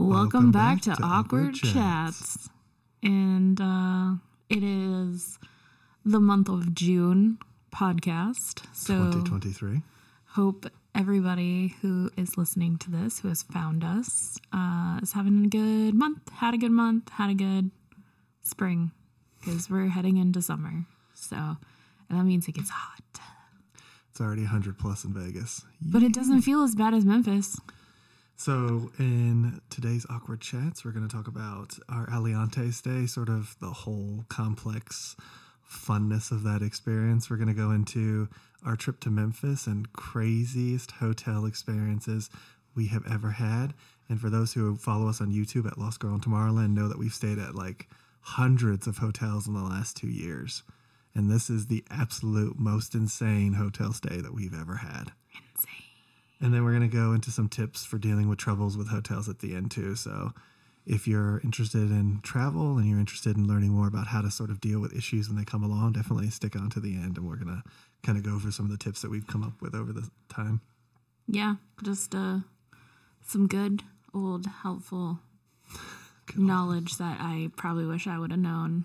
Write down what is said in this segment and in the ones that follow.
Welcome, back, to, Awkward Chats. And uh, it is the month of June podcast. So 2023. hope everybody who is listening to this, who has found us, uh, is having a good month, had a good month, had a good spring, because we're heading into summer. So, and that means it gets hot. It's already 100 plus in Vegas. But it doesn't feel as bad as Memphis. So, in today's Awkward Chats, we're going to talk about our Aliante stay, sort of the whole complex funness of that experience. We're going to go into our trip to Memphis and craziest hotel experiences we have ever had. And for those who follow us on YouTube at Lost Girl in Tomorrowland, know that we've stayed at like hundreds of hotels in the last two years. And this is the absolute most insane hotel stay that we've ever had. And then we're going to go into some tips for dealing with troubles with hotels at the end, too. So, if you're interested in travel and you're interested in learning more about how to sort of deal with issues when they come along, definitely stick on to the end. And we're going to kind of go over some of the tips that we've come up with over the time. Yeah, just uh, some good, old, helpful knowledge that I probably wish I would have known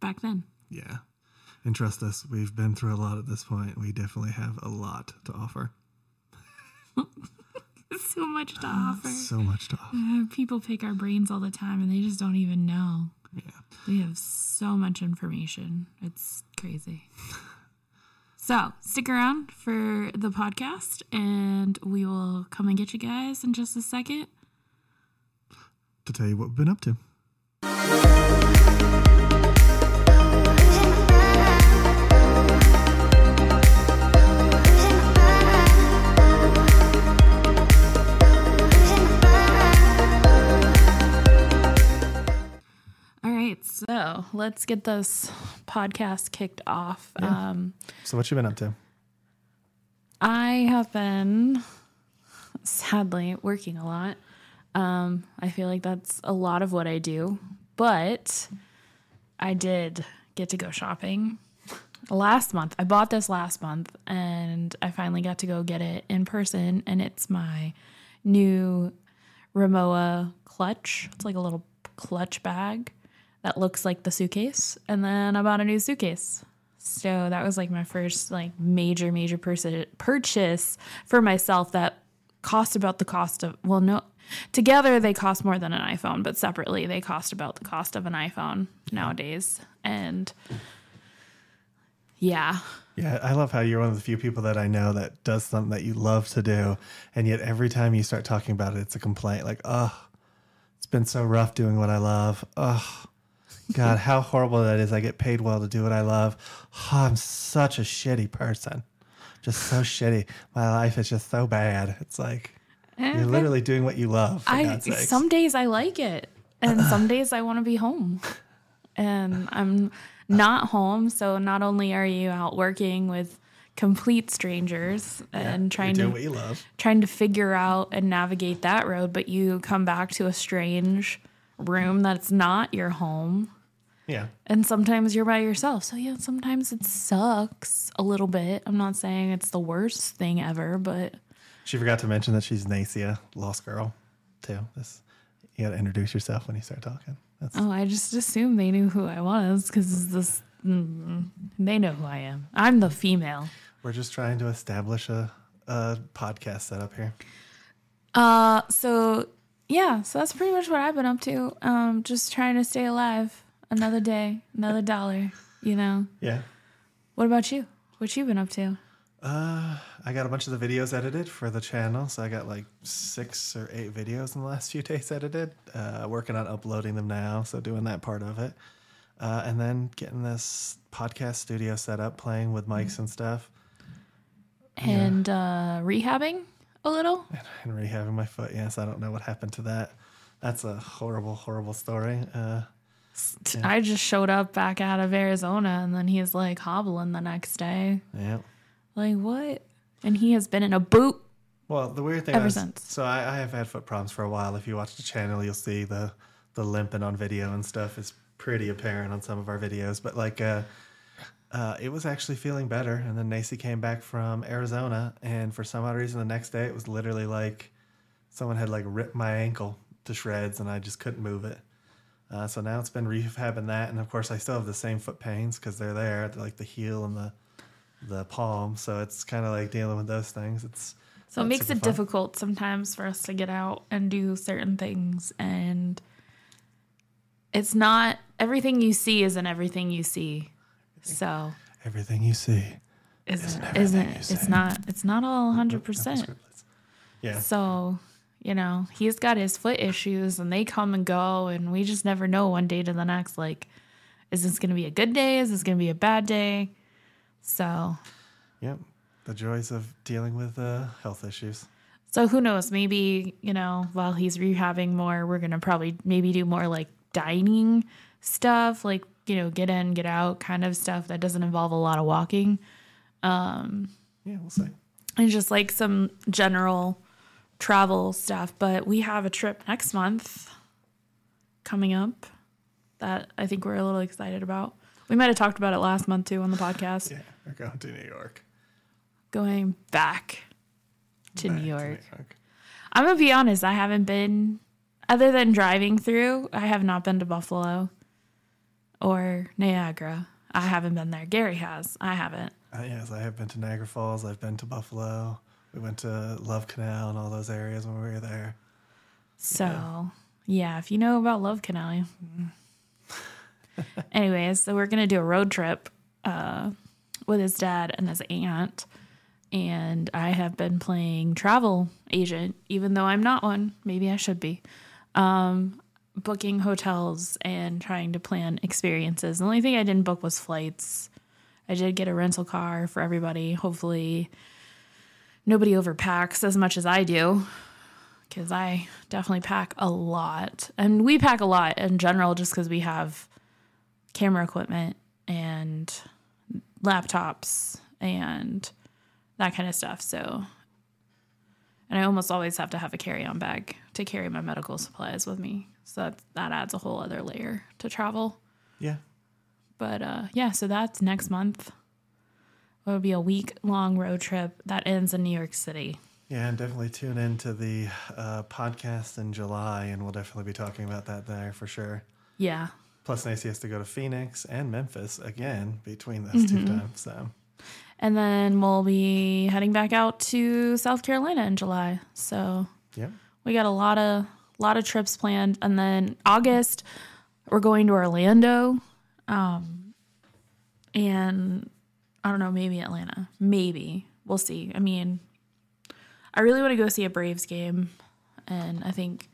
back then. Yeah. And trust us, we've been through a lot at this point. We definitely have a lot to offer. So much to offer. So much to offer. Uh, People pick our brains all the time and they just don't even know. Yeah. We have so much information. It's crazy. So stick around for the podcast and we will come and get you guys in just a second. To tell you what we've been up to. So let's get this podcast kicked off. Um, So, what you been up to? I have been sadly working a lot. Um, I feel like that's a lot of what I do, but I did get to go shopping last month. I bought this last month and I finally got to go get it in person, and it's my new Rimowa clutch. It's like a little clutch bag that looks like the suitcase, and then I bought a new suitcase. So that was like my first like major major pers- purchase for myself that cost about the cost of well no together they cost more than an iPhone but separately they cost about the cost of an iPhone nowadays and yeah Yeah, I love how you're one of the few people that I know that does something that you love to do, and yet every time you start talking about it, it's a complaint. Like, oh, it's been so rough doing what I love. Oh, God, how horrible that is. I get paid well to do what I love. Oh, I'm such a shitty person. Just so shitty. My life is just so bad. It's like eh, you're eh. literally doing what you love. I some days I like it and some days I want to be home. And I'm not home, so not only are you out working with complete strangers and You're trying to what you love. trying to figure out and navigate that road, but you come back to a strange room that's not your home. Yeah. And sometimes you're by yourself. So yeah, sometimes it sucks a little bit. I'm not saying it's the worst thing ever, but She forgot to mention that she's Nacia, Lost Girl, too. This you got to introduce yourself when you start talking. That's oh, I just assumed they knew who I was because this mm, they know who I am. I'm the female. We're just trying to establish a, a podcast setup here. Uh, so yeah, so that's pretty much what I've been up to. Um, just trying to stay alive. Another day, another dollar. You know. Yeah. What about you? What you been up to? Uh, I got a bunch of the videos edited for the channel. So I got like six or eight videos in the last few days edited. Uh, working on uploading them now. So doing that part of it. Uh, and then getting this podcast studio set up, playing with mics and stuff, And uh, rehabbing a little. and rehabbing my foot. Yes, I don't know what happened to that. That's a horrible, horrible story. Uh, I just showed up back out of Arizona, and then he's like hobbling the next day. yeah. Like what? And he has been in a boot. Well, the weird thing Ever is, since. so I, I have had foot problems for a while. If you watch the channel, you'll see the the limping on video and stuff is pretty apparent on some of our videos. But like, uh, uh, it was actually feeling better. And then Nacy came back from Arizona, and for some odd reason, the next day it was literally like someone had like ripped my ankle to shreds, and I just couldn't move it. Uh, so now it's been rehabbing that, and of course I still have the same foot pains because they're there, they're like the heel and the the palm. So it's kind of like dealing with those things. It's So it makes it fun. difficult sometimes for us to get out and do certain things. And it's not everything you see isn't everything you see. So Everything you see. isn't isn't you it's not it's not all hundred percent. Yeah. So, you know, he's got his foot issues and they come and go and we just never know one day to the next like is this going to be a good day? Is this going to be a bad day? So, Yep. The joys of dealing with uh, health issues. so who knows? Maybe, you know, while he's rehabbing more, we're going to probably maybe do more like dining stuff, like, you know, get in, get out kind of stuff that doesn't involve a lot of walking. Um, Yeah, we'll see. and just like some general travel stuff. But we have a trip next month coming up that I think we're a little excited about. We might have talked about it last month too on the podcast. Yeah, we're going to New York. Going back to Back New to York. I'm gonna be honest, I haven't been other than driving through, I have not been to Buffalo or Niagara. I haven't been there. Gary has. I haven't. Uh, yes, I have been to Niagara Falls. I've been to Buffalo. We went to Love Canal and all those areas when we were there. So, yeah, if you know about Love Canal. Anyways, so we're going to do a road trip uh, with his dad and his aunt. And I have been playing travel agent, even though I'm not one. Maybe I should be. Um, booking hotels and trying to plan experiences. The only thing I didn't book was flights. I did get a rental car for everybody. Hopefully, nobody overpacks as much as I do because I definitely pack a lot. And we pack a lot in general just because we have camera equipment and laptops and that kind of stuff. So, and I almost always have to have a carry on bag to carry my medical supplies with me. So that, that adds a whole other layer to travel. Yeah. But uh, yeah, so that's next month. It'll be a week long road trip that ends in New York City. Yeah, and definitely tune in to the uh, podcast in July, and we'll definitely be talking about that there for sure. Yeah. Plus, Nacy has to go to Phoenix and Memphis again between those two times. So, And then we'll be heading back out to South Carolina in July. So yeah. we got a lot of lot of trips planned. And then August, we're going to Orlando. Um, and I don't know, maybe Atlanta. Maybe. We'll see. I mean, I really want to go see a Braves game. And I think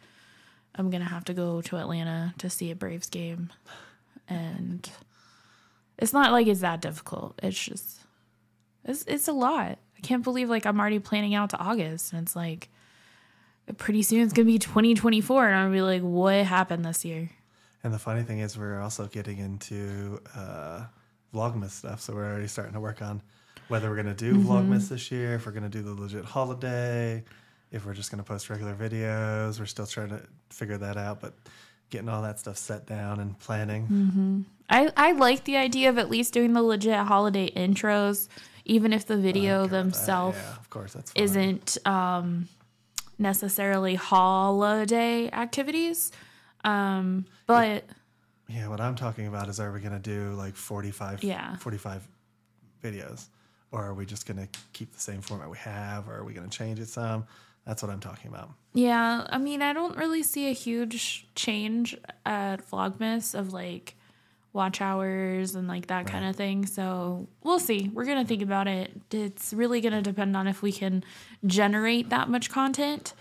I'm going to have to go to Atlanta to see a Braves game. And it's not like it's that difficult. It's just it's it's a lot. I can't believe like I'm already planning out to August and it's like pretty soon it's gonna be 2024 and I'm gonna be like, what happened this year? And the funny thing is, we're also getting into uh, Vlogmas stuff. So, we're already starting to work on whether we're going to do Vlogmas this year, if we're going to do the legit holiday, if we're just going to post regular videos. We're still trying to figure that out, but getting all that stuff set down and planning. I, I like the idea of at least doing the legit holiday intros, even if the video that. themselves Yeah, of course, that's fine. isn't um, necessarily holiday activities. Um, but Yeah, what I'm talking about is are we going to do like 45, Yeah. 45 videos? Or are we just going to keep the same format we have? Or are we going to change it some? That's what I'm talking about. Yeah, I mean, I don't really see a huge change at Vlogmas of like watch hours and like that kind of thing. So we'll see. We're going to think about it. It's really going to depend on if we can generate that much content.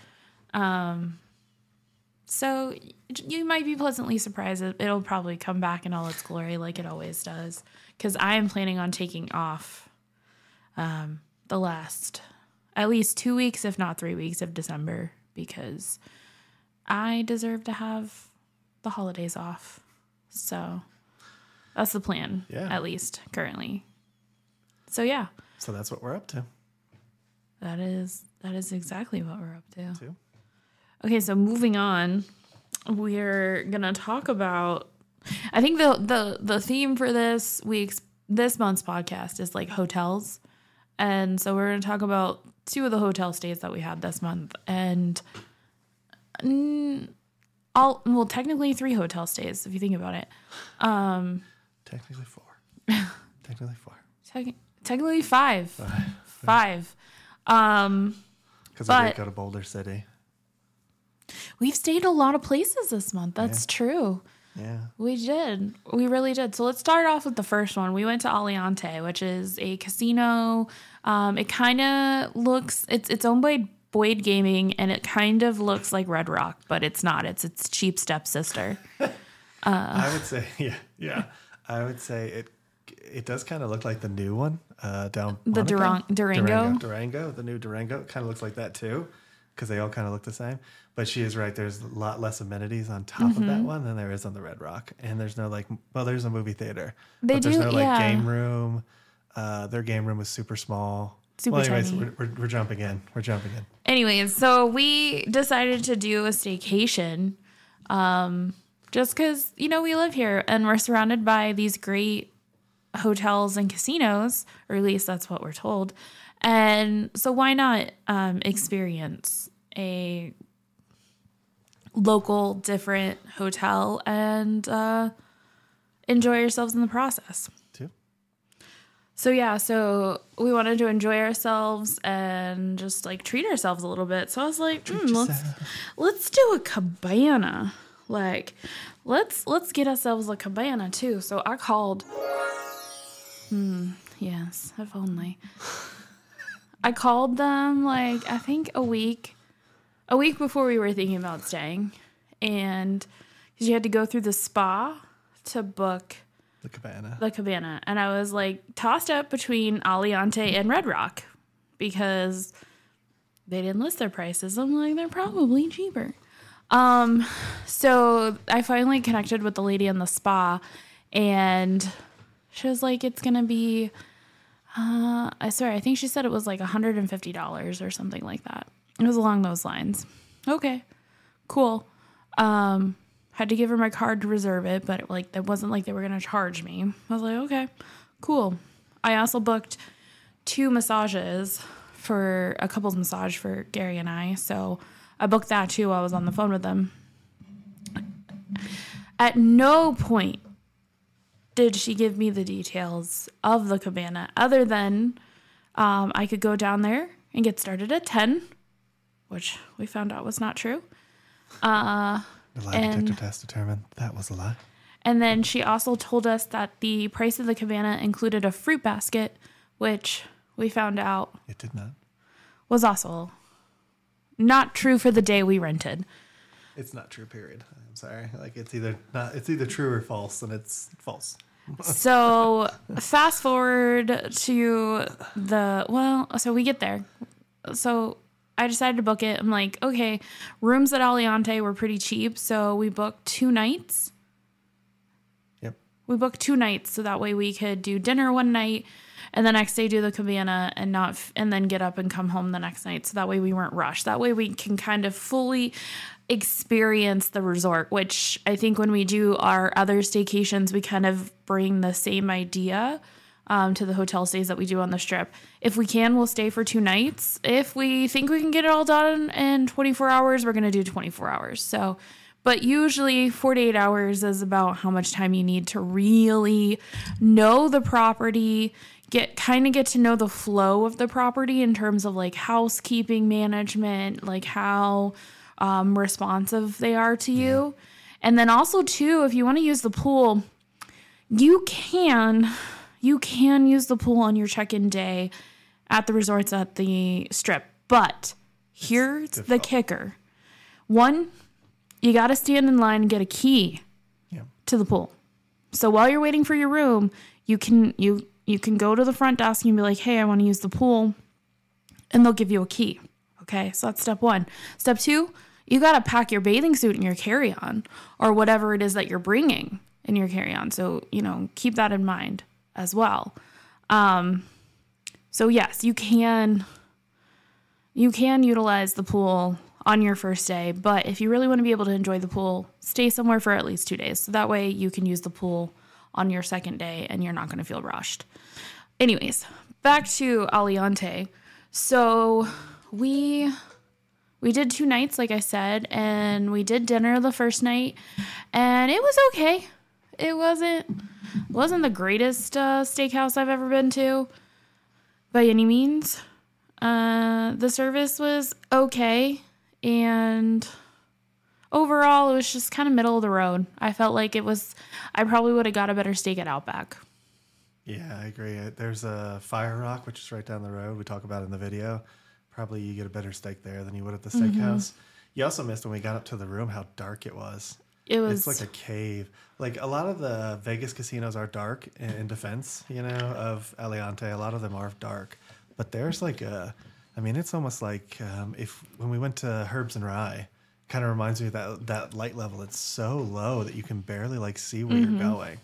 Um, so you might be pleasantly surprised. It- It'll probably come back in all its glory like it always does. Because I am planning on taking off um, the last at least two weeks, if not three weeks of December, because I deserve to have the holidays off. So that's the plan, Yeah. at least currently. So yeah, So that's what we're up to. that is that is exactly what we're up to. Too. Okay, so moving on, we're gonna talk about. I think the the the theme for this week's this month's podcast is like hotels, and so we're gonna talk about two of the hotel stays that we had this month, and all well, technically three hotel stays if you think about it. Um, Technically four. Technically four. Tec- technically five. Five. Um, Because I But- did go to Boulder City. We've stayed a lot of places this month. That's true. Yeah. We did. We really did. So let's start off with the first one. We went to Aliante, which is a casino. Um, it kind of looks it's it's owned by Boyd Gaming, and it kind of looks like Red Rock, but it's not. It's its cheap stepsister. I would say, yeah, yeah. I would say it. It does kind of look like the new one uh, down The Durang- Durango? Durango, Durango, the new Durango kind of looks like that too, because they all kind of look the same. But she is right. There's a lot less amenities on top of Mm-hmm. that one than there is on the Red Rock, and there's no like. Well, there's a movie theater. They but there's do- no like yeah. game room. Uh, their game room was super small. Super well, anyways, we're, we're, we're jumping in. We're jumping in. Anyways, so we decided to do a staycation, um, just because you know we live here and we're surrounded by these great hotels and casinos, or at least that's what we're told. And so why not um, experience a local, different hotel and uh, enjoy yourselves in the process? Too. So yeah, so we wanted to enjoy ourselves and just like treat ourselves a little bit. So I was like, hmm, let's let's do a cabana. Like, let's let's get ourselves a cabana too. So I called. Hmm. Yes, if only. I called them like I think a week, a week before we were thinking about staying, and because you had to go through the spa to book The cabana. the cabana and I was like tossed up between Aliante and Red Rock because they didn't list their prices. I'm like, they're probably cheaper. Um, so I finally connected with the lady in the spa and she was like, it's gonna be uh I swear, I think she said it was like $150 or something like that. It was along those lines. Okay, cool. Um had to give her my card to reserve it, but it, like that wasn't like they were gonna charge me. I was like, okay, cool. I also booked two massages for a couple's massage for Gary and I, so I booked that too. while I was on the phone with them. At no point did she give me the details of the cabana, other than um, I could go down there and get started at ten, which we found out was not true. The lie and- detector test determined that was a lie. And then she also told us that the price of the cabana included a fruit basket, which we found out It did not. was also not true for the day we rented. It's not true. Period. I'm sorry. Like it's either not. It's either true or false, and it's false. So fast forward to the well, so we get there. So I decided to book it. I'm like, okay, rooms at Aliante were pretty cheap, so we booked two nights. Yep. We booked two nights so that way we could do dinner one night and the next day do the cabana and not f- and then get up and come home the next night so that way we weren't rushed. That way we can kind of fully experience the resort, which I think when we do our other staycations we kind of bring the same idea um, to the hotel stays that we do on the strip. If we can, we'll stay for two nights. If we think we can get it all done in 24 hours, we're going to do 24 hours. So, but usually 48 hours is about how much time you need to really know the property, get kind of get to know the flow of the property in terms of like housekeeping management, like how um, responsive they are to you. And then also too, if you want to use the pool, you can you can use the pool on your check-in day at the resorts at the strip. But here's the kicker. One, you got to stand in line and get a key Yeah. to the pool. So while you're waiting for your room, you can you you can go to the front desk and be like, "Hey, I want to use the pool." And they'll give you a key. Okay? So that's step 1. Step 2, you got to pack your bathing suit in your carry-on or whatever it is that you're bringing in your carry-on. So, you know, keep that in mind as well. Um so yes, you can you can utilize the pool on your first day, but if you really want to be able to enjoy the pool, stay somewhere for at least two days. So that way you can use the pool on your second day and you're not going to feel rushed. Anyways, back to Aliante. So we we did two nights, like I said, and we did dinner the first night, and it was okay. It wasn't wasn't the greatest uh, steakhouse I've ever been to, by any means. Uh, the service was okay, and overall, it was just kind of middle of the road. I felt like it was. I probably would have got a better steak at Outback. Yeah, I agree. Uh, There's a Fire Rock, which is right down the road. We talk about in the video. Probably you get a better steak there than you would at the Mm-hmm. steakhouse. You also missed when we got up to the room how dark it was. It was It's like a cave. Like a lot of the Vegas casinos are dark in, defense, you know, of Aliante. A lot of them are dark, but there's like a, I mean, it's almost like um, if when we went to Herbs and Rye, kind of reminds me of that that light level. It's so low that you can barely like see where Mm-hmm. you're going,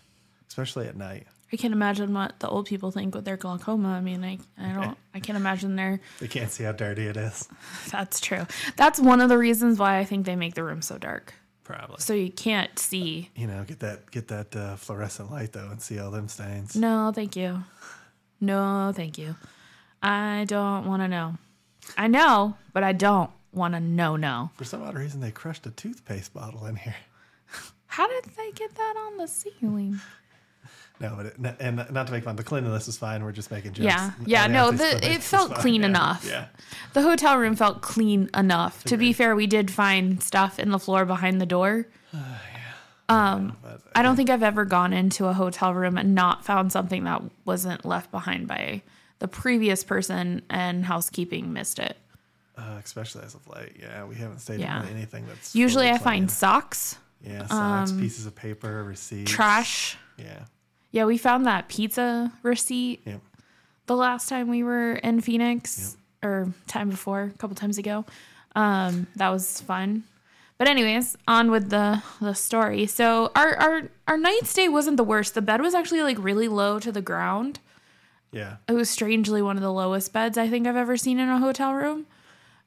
especially at night. I can't imagine what the old people think with their glaucoma. I mean, I, I don't, I can't imagine their. They can't see how dirty it is. That's true. That's one of the reasons why I think they make the room so dark, Probably. so you can't see. you know, get that get that uh, fluorescent light though, and see all them stains. No, thank you. No, thank you. I don't want to know. I know, but I don't want to know. No. For some odd reason, they crushed a toothpaste bottle in here. How did they get that on the ceiling? No, but it, and not to make fun, the cleanliness is fine. We're just making jokes. Yeah, yeah. No, the it felt clean yeah, enough. Yeah, The hotel room felt clean enough. To be fair, we did find stuff in the floor behind the door. Um, but I don't think I've ever gone into a hotel room and not found something that wasn't left behind by the previous person and housekeeping missed it. uh, especially as of late, yeah, we haven't stayed Yeah. in anything that's Usually I find socks, yeah socks, pieces of paper, receipts, trash. Yeah, Yeah, we found that pizza receipt yeah. the last time we were in Phoenix or time before, a couple times ago. Um, that was fun. But anyways, on with the the story. So our our our night stay wasn't the worst. The bed was actually like really low to the ground. Yeah, It was strangely one of the lowest beds I think I've ever seen in a hotel room.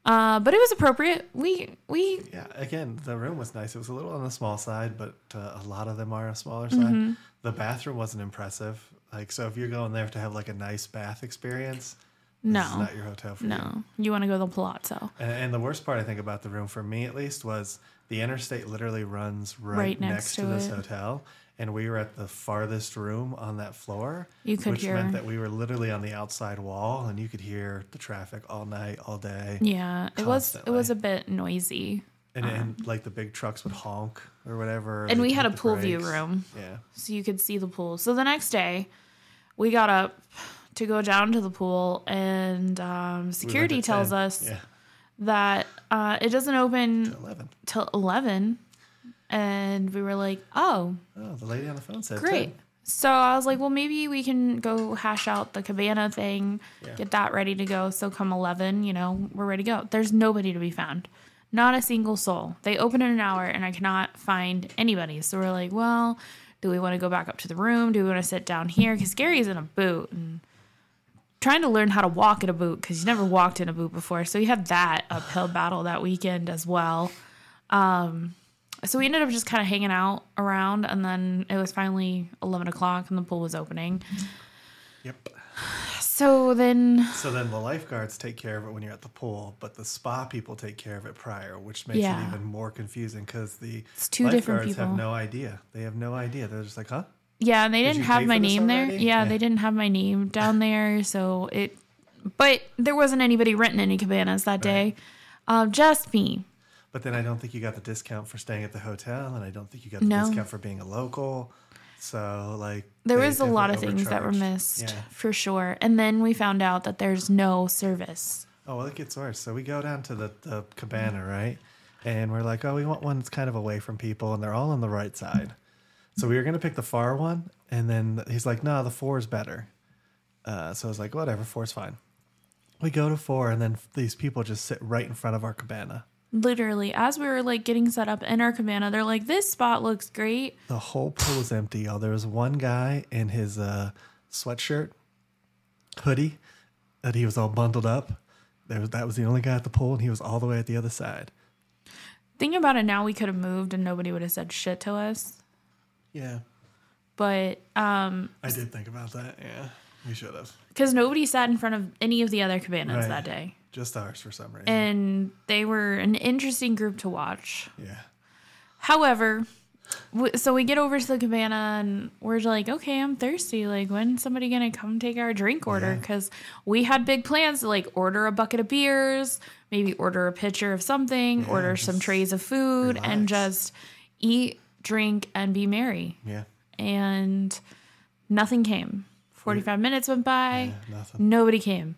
Uh, but it was appropriate. We we yeah. Again, the room was nice. It was a little on the small side, but uh, a lot of them are a smaller side. Mm-hmm. The bathroom wasn't impressive. Like, so if you're going there to have like a nice bath experience, this is no not your hotel for no. You want to go to the Palazzo? And, and the worst part, I think, about the room for me at least was the interstate literally runs right, Right next, next to, to this hotel, and we were at the farthest room on that floor, You could which hear- meant that we were literally on the outside wall, and you could hear the traffic all night, all day, Yeah, it was it was a bit noisy. And, and like the big trucks would honk or whatever. And we had a pool view room. Yeah, so you could see the pool. So the next day, we got up to go down to the pool, and um, security at tells 10. us yeah, that uh, it doesn't open eleven. till eleven, and we were like, "Oh, Oh, the lady on the phone said great." 10. So I was like, "Well, maybe we can go hash out the cabana thing, Yeah. get that ready to go." So come eleven, you know, we're ready to go. There's nobody to be found. Not a single soul. They open in an hour and I cannot find anybody. So we're like, well, do we want to go back up to the room? Do we want to sit down here? Because Gary's in a boot and trying to learn how to walk in a boot because he's never walked in a boot before. So he had that uphill battle that weekend as well. Um, so we ended up just kind of hanging out around and then it was finally 11 o'clock and the pool was opening. Yep. So then, So then the lifeguards take care of it when you're at the pool, but the spa people take care of it prior, which makes Yeah. it even more confusing because the It's two different lifeguards have no idea. They have no idea. They're just like, huh? Yeah, and they Did didn't have my name there. Yeah, Yeah. they didn't have my name down there, so it. But there wasn't anybody renting any cabanas that day. Um, just me. But then I don't think you got the discount for staying at the hotel, and I don't think you got the No. discount for being a local. So like There was a lot of things that were missed Yeah. for sure. And then we found out that there's no service. Oh well, it gets worse. So we go down to the, the cabana, right? And we're like, oh, we want one that's kind of away from people, and they're all on the right side. So we were gonna pick the far one, and then he's like, no, the four is better. Uh, so I was like, whatever, four's fine. We go to four, and then these people just sit right in front of our cabana. Literally, as we were like getting set up in our cabana, they're like, "This spot looks great." The whole pool was empty. Oh, there was one guy in his uh, sweatshirt, hoodie, that he was all bundled up. There was, that was the only guy at the pool, and he was all the way at the other side. Thinking about it now, we could have moved and nobody would have said shit to us. Yeah, But um, I did think about that. Yeah, we should have. because nobody sat in front of any of the other cabanas Right. that day. Just ours for some reason. and they were an interesting group to watch. yeah. However, so we get over to the cabana and we're like, okay, I'm thirsty. Like, when's somebody gonna come take our drink order? Yeah. Because we had big plans to like order a bucket of beers, maybe order a pitcher of something, Yeah, order some trays of food, and just eat, drink, and be merry. Yeah. And nothing came. 45 minutes went by. Yeah, nothing. Nobody came.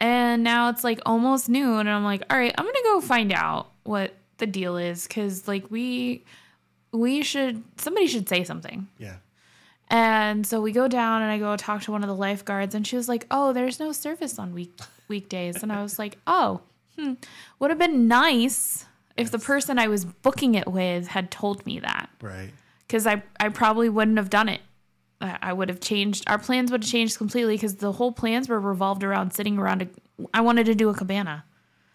And now it's like almost noon, and I'm like, all right, I'm gonna go find out what the deal is, because like we we should somebody should say something. Yeah. And so we go down, and I go talk to one of the lifeguards, and she was like, oh, there's no service on week weekdays, and I was like, oh, hmm, would have been nice if the person I was booking it with had told me that Right. because I, I probably wouldn't have done it. I I would have changed. Our plans would have changed completely because the whole plans were revolved around sitting around. A, I wanted to do a cabana.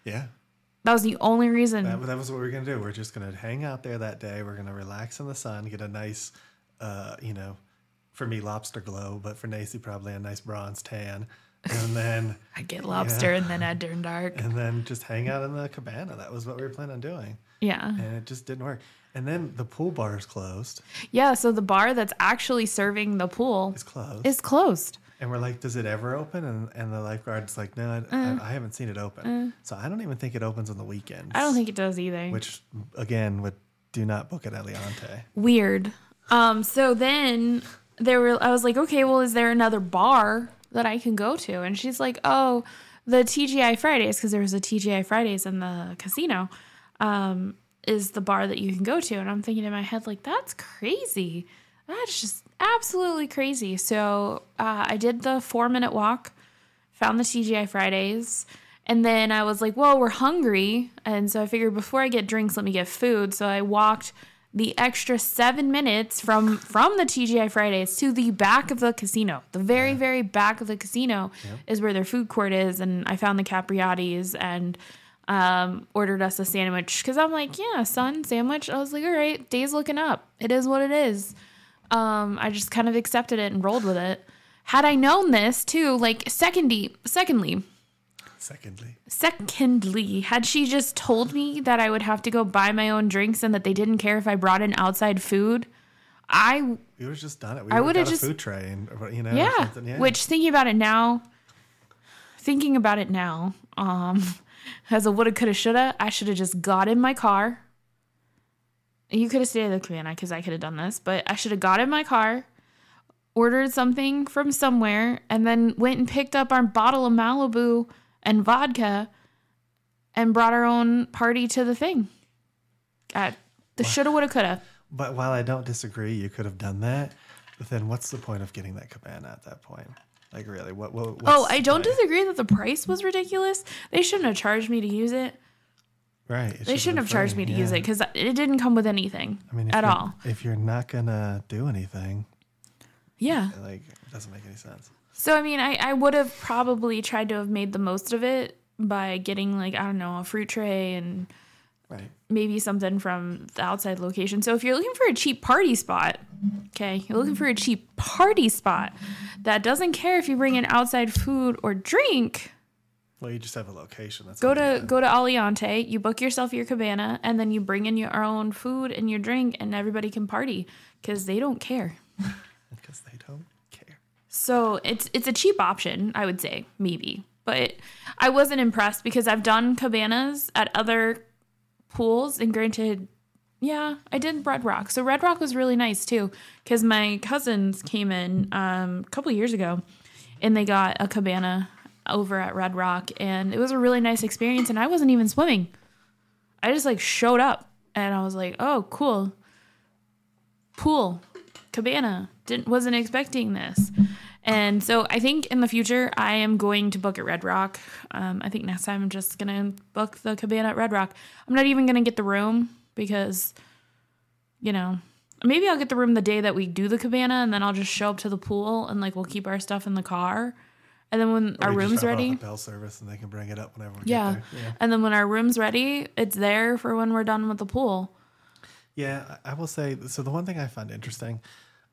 Yeah. That was the only reason. That, that was what we are gonna do. We're just gonna hang out there that day. We're gonna relax in the sun, get a nice, uh, you know, for me lobster glow, but for Nacy probably a nice bronze tan, and then I get lobster and then Ed Turn Dark. and then just hang out in the cabana. That was what we were planning on doing, Yeah. and it just didn't work. And then the pool bar is closed. Yeah. So the bar that's actually serving the pool It's closed. is closed. and we're like, does it ever open? And and the lifeguard's like, no, I, I, I haven't seen it open. So I don't even think it opens on the weekends. Uh. I don't think it does either. Which again would do not book at Aliante. Weird. Um. So then there were. I was like, okay, well, is there another bar that I can go to? And she's like, oh, the TGI Fridays because there was a TGI Fridays in the casino. Um, is the bar that you can go to? And I'm thinking in my head like, that's crazy. That's just absolutely crazy. So uh, I did the four minute walk, found the TGI Fridays. And then I was like, well, we're hungry. And so I figured before I get drinks, let me get food. So I walked the extra seven minutes from from the TGI Fridays to the back of the casino. The very, very back of the casino is where their food court is. And I found the Capriotti's and um, ordered us a sandwich because I'm like, yeah, son, sandwich. I was like, all right, day's looking up. It is what it is. Um, I just kind of accepted it and rolled with it. Had I known this too, like secondly, secondly, Secondly, Secondly, had she just told me that I would have to go buy my own drinks and that they didn't care if I brought in outside food, I we would have just done it. We I would would've just- a food tray and you know, yeah. yeah. Which thinking about it now, thinking about it now, um, as a woulda, coulda, shoulda, I should have just got in my car. You could have stayed at the cabana because I could have done this, but I should have got in my car, ordered something from somewhere, and then went and picked up our bottle of Malibu and vodka, and brought our own party to the thing. God, the shoulda, woulda, coulda. But while I don't disagree, you could have done that. But then, what's the point of getting that cabana at that point? Like, really, what? what Oh, I don't disagree that the price was ridiculous. They shouldn't have charged me to use it. Right. it They should shouldn't have been charged me to use it because it didn't come with anything I mean, at all. If you're not gonna do anything, Yeah. like, it doesn't make any sense. So I mean, I I would have probably tried to have made the most of it by getting like I don't know a fruit tray and Right. maybe something from the outside location. So if you're looking for a cheap party spot, okay, you're looking for a cheap party spot that doesn't care if you bring in outside food or drink. Well, you just have a location. That's Go to go to Aliante, you book yourself your cabana, and then you bring in your own food and your drink, and everybody can party because they don't care. because they don't care. So it's it's a cheap option, I would say, maybe. But I wasn't impressed because I've done cabanas at other pools, and granted, yeah, I did Red Rock. So Red Rock was really nice too, because my cousins came in um, a couple years ago, and they got a cabana over at Red Rock, and it was a really nice experience. And I wasn't even swimming; I just like showed up, and I was like, "Oh, cool, pool, cabana." Didn't wasn't expecting this. And so I think in the future I am going to book at Red Rock. Um, I think next time I'm just gonna book the cabana at Red Rock. I'm not even gonna get the room because, you know, maybe I'll get the room the day that we do the cabana, and then I'll just show up to the pool and like we'll keep our stuff in the car, and then when our Or just room's ready, Bell service, and they can bring it up whenever we yeah. get there. Yeah. and then when our room's ready, it's there for when we're done with the pool. Yeah, I I will say. So the one thing I find interesting,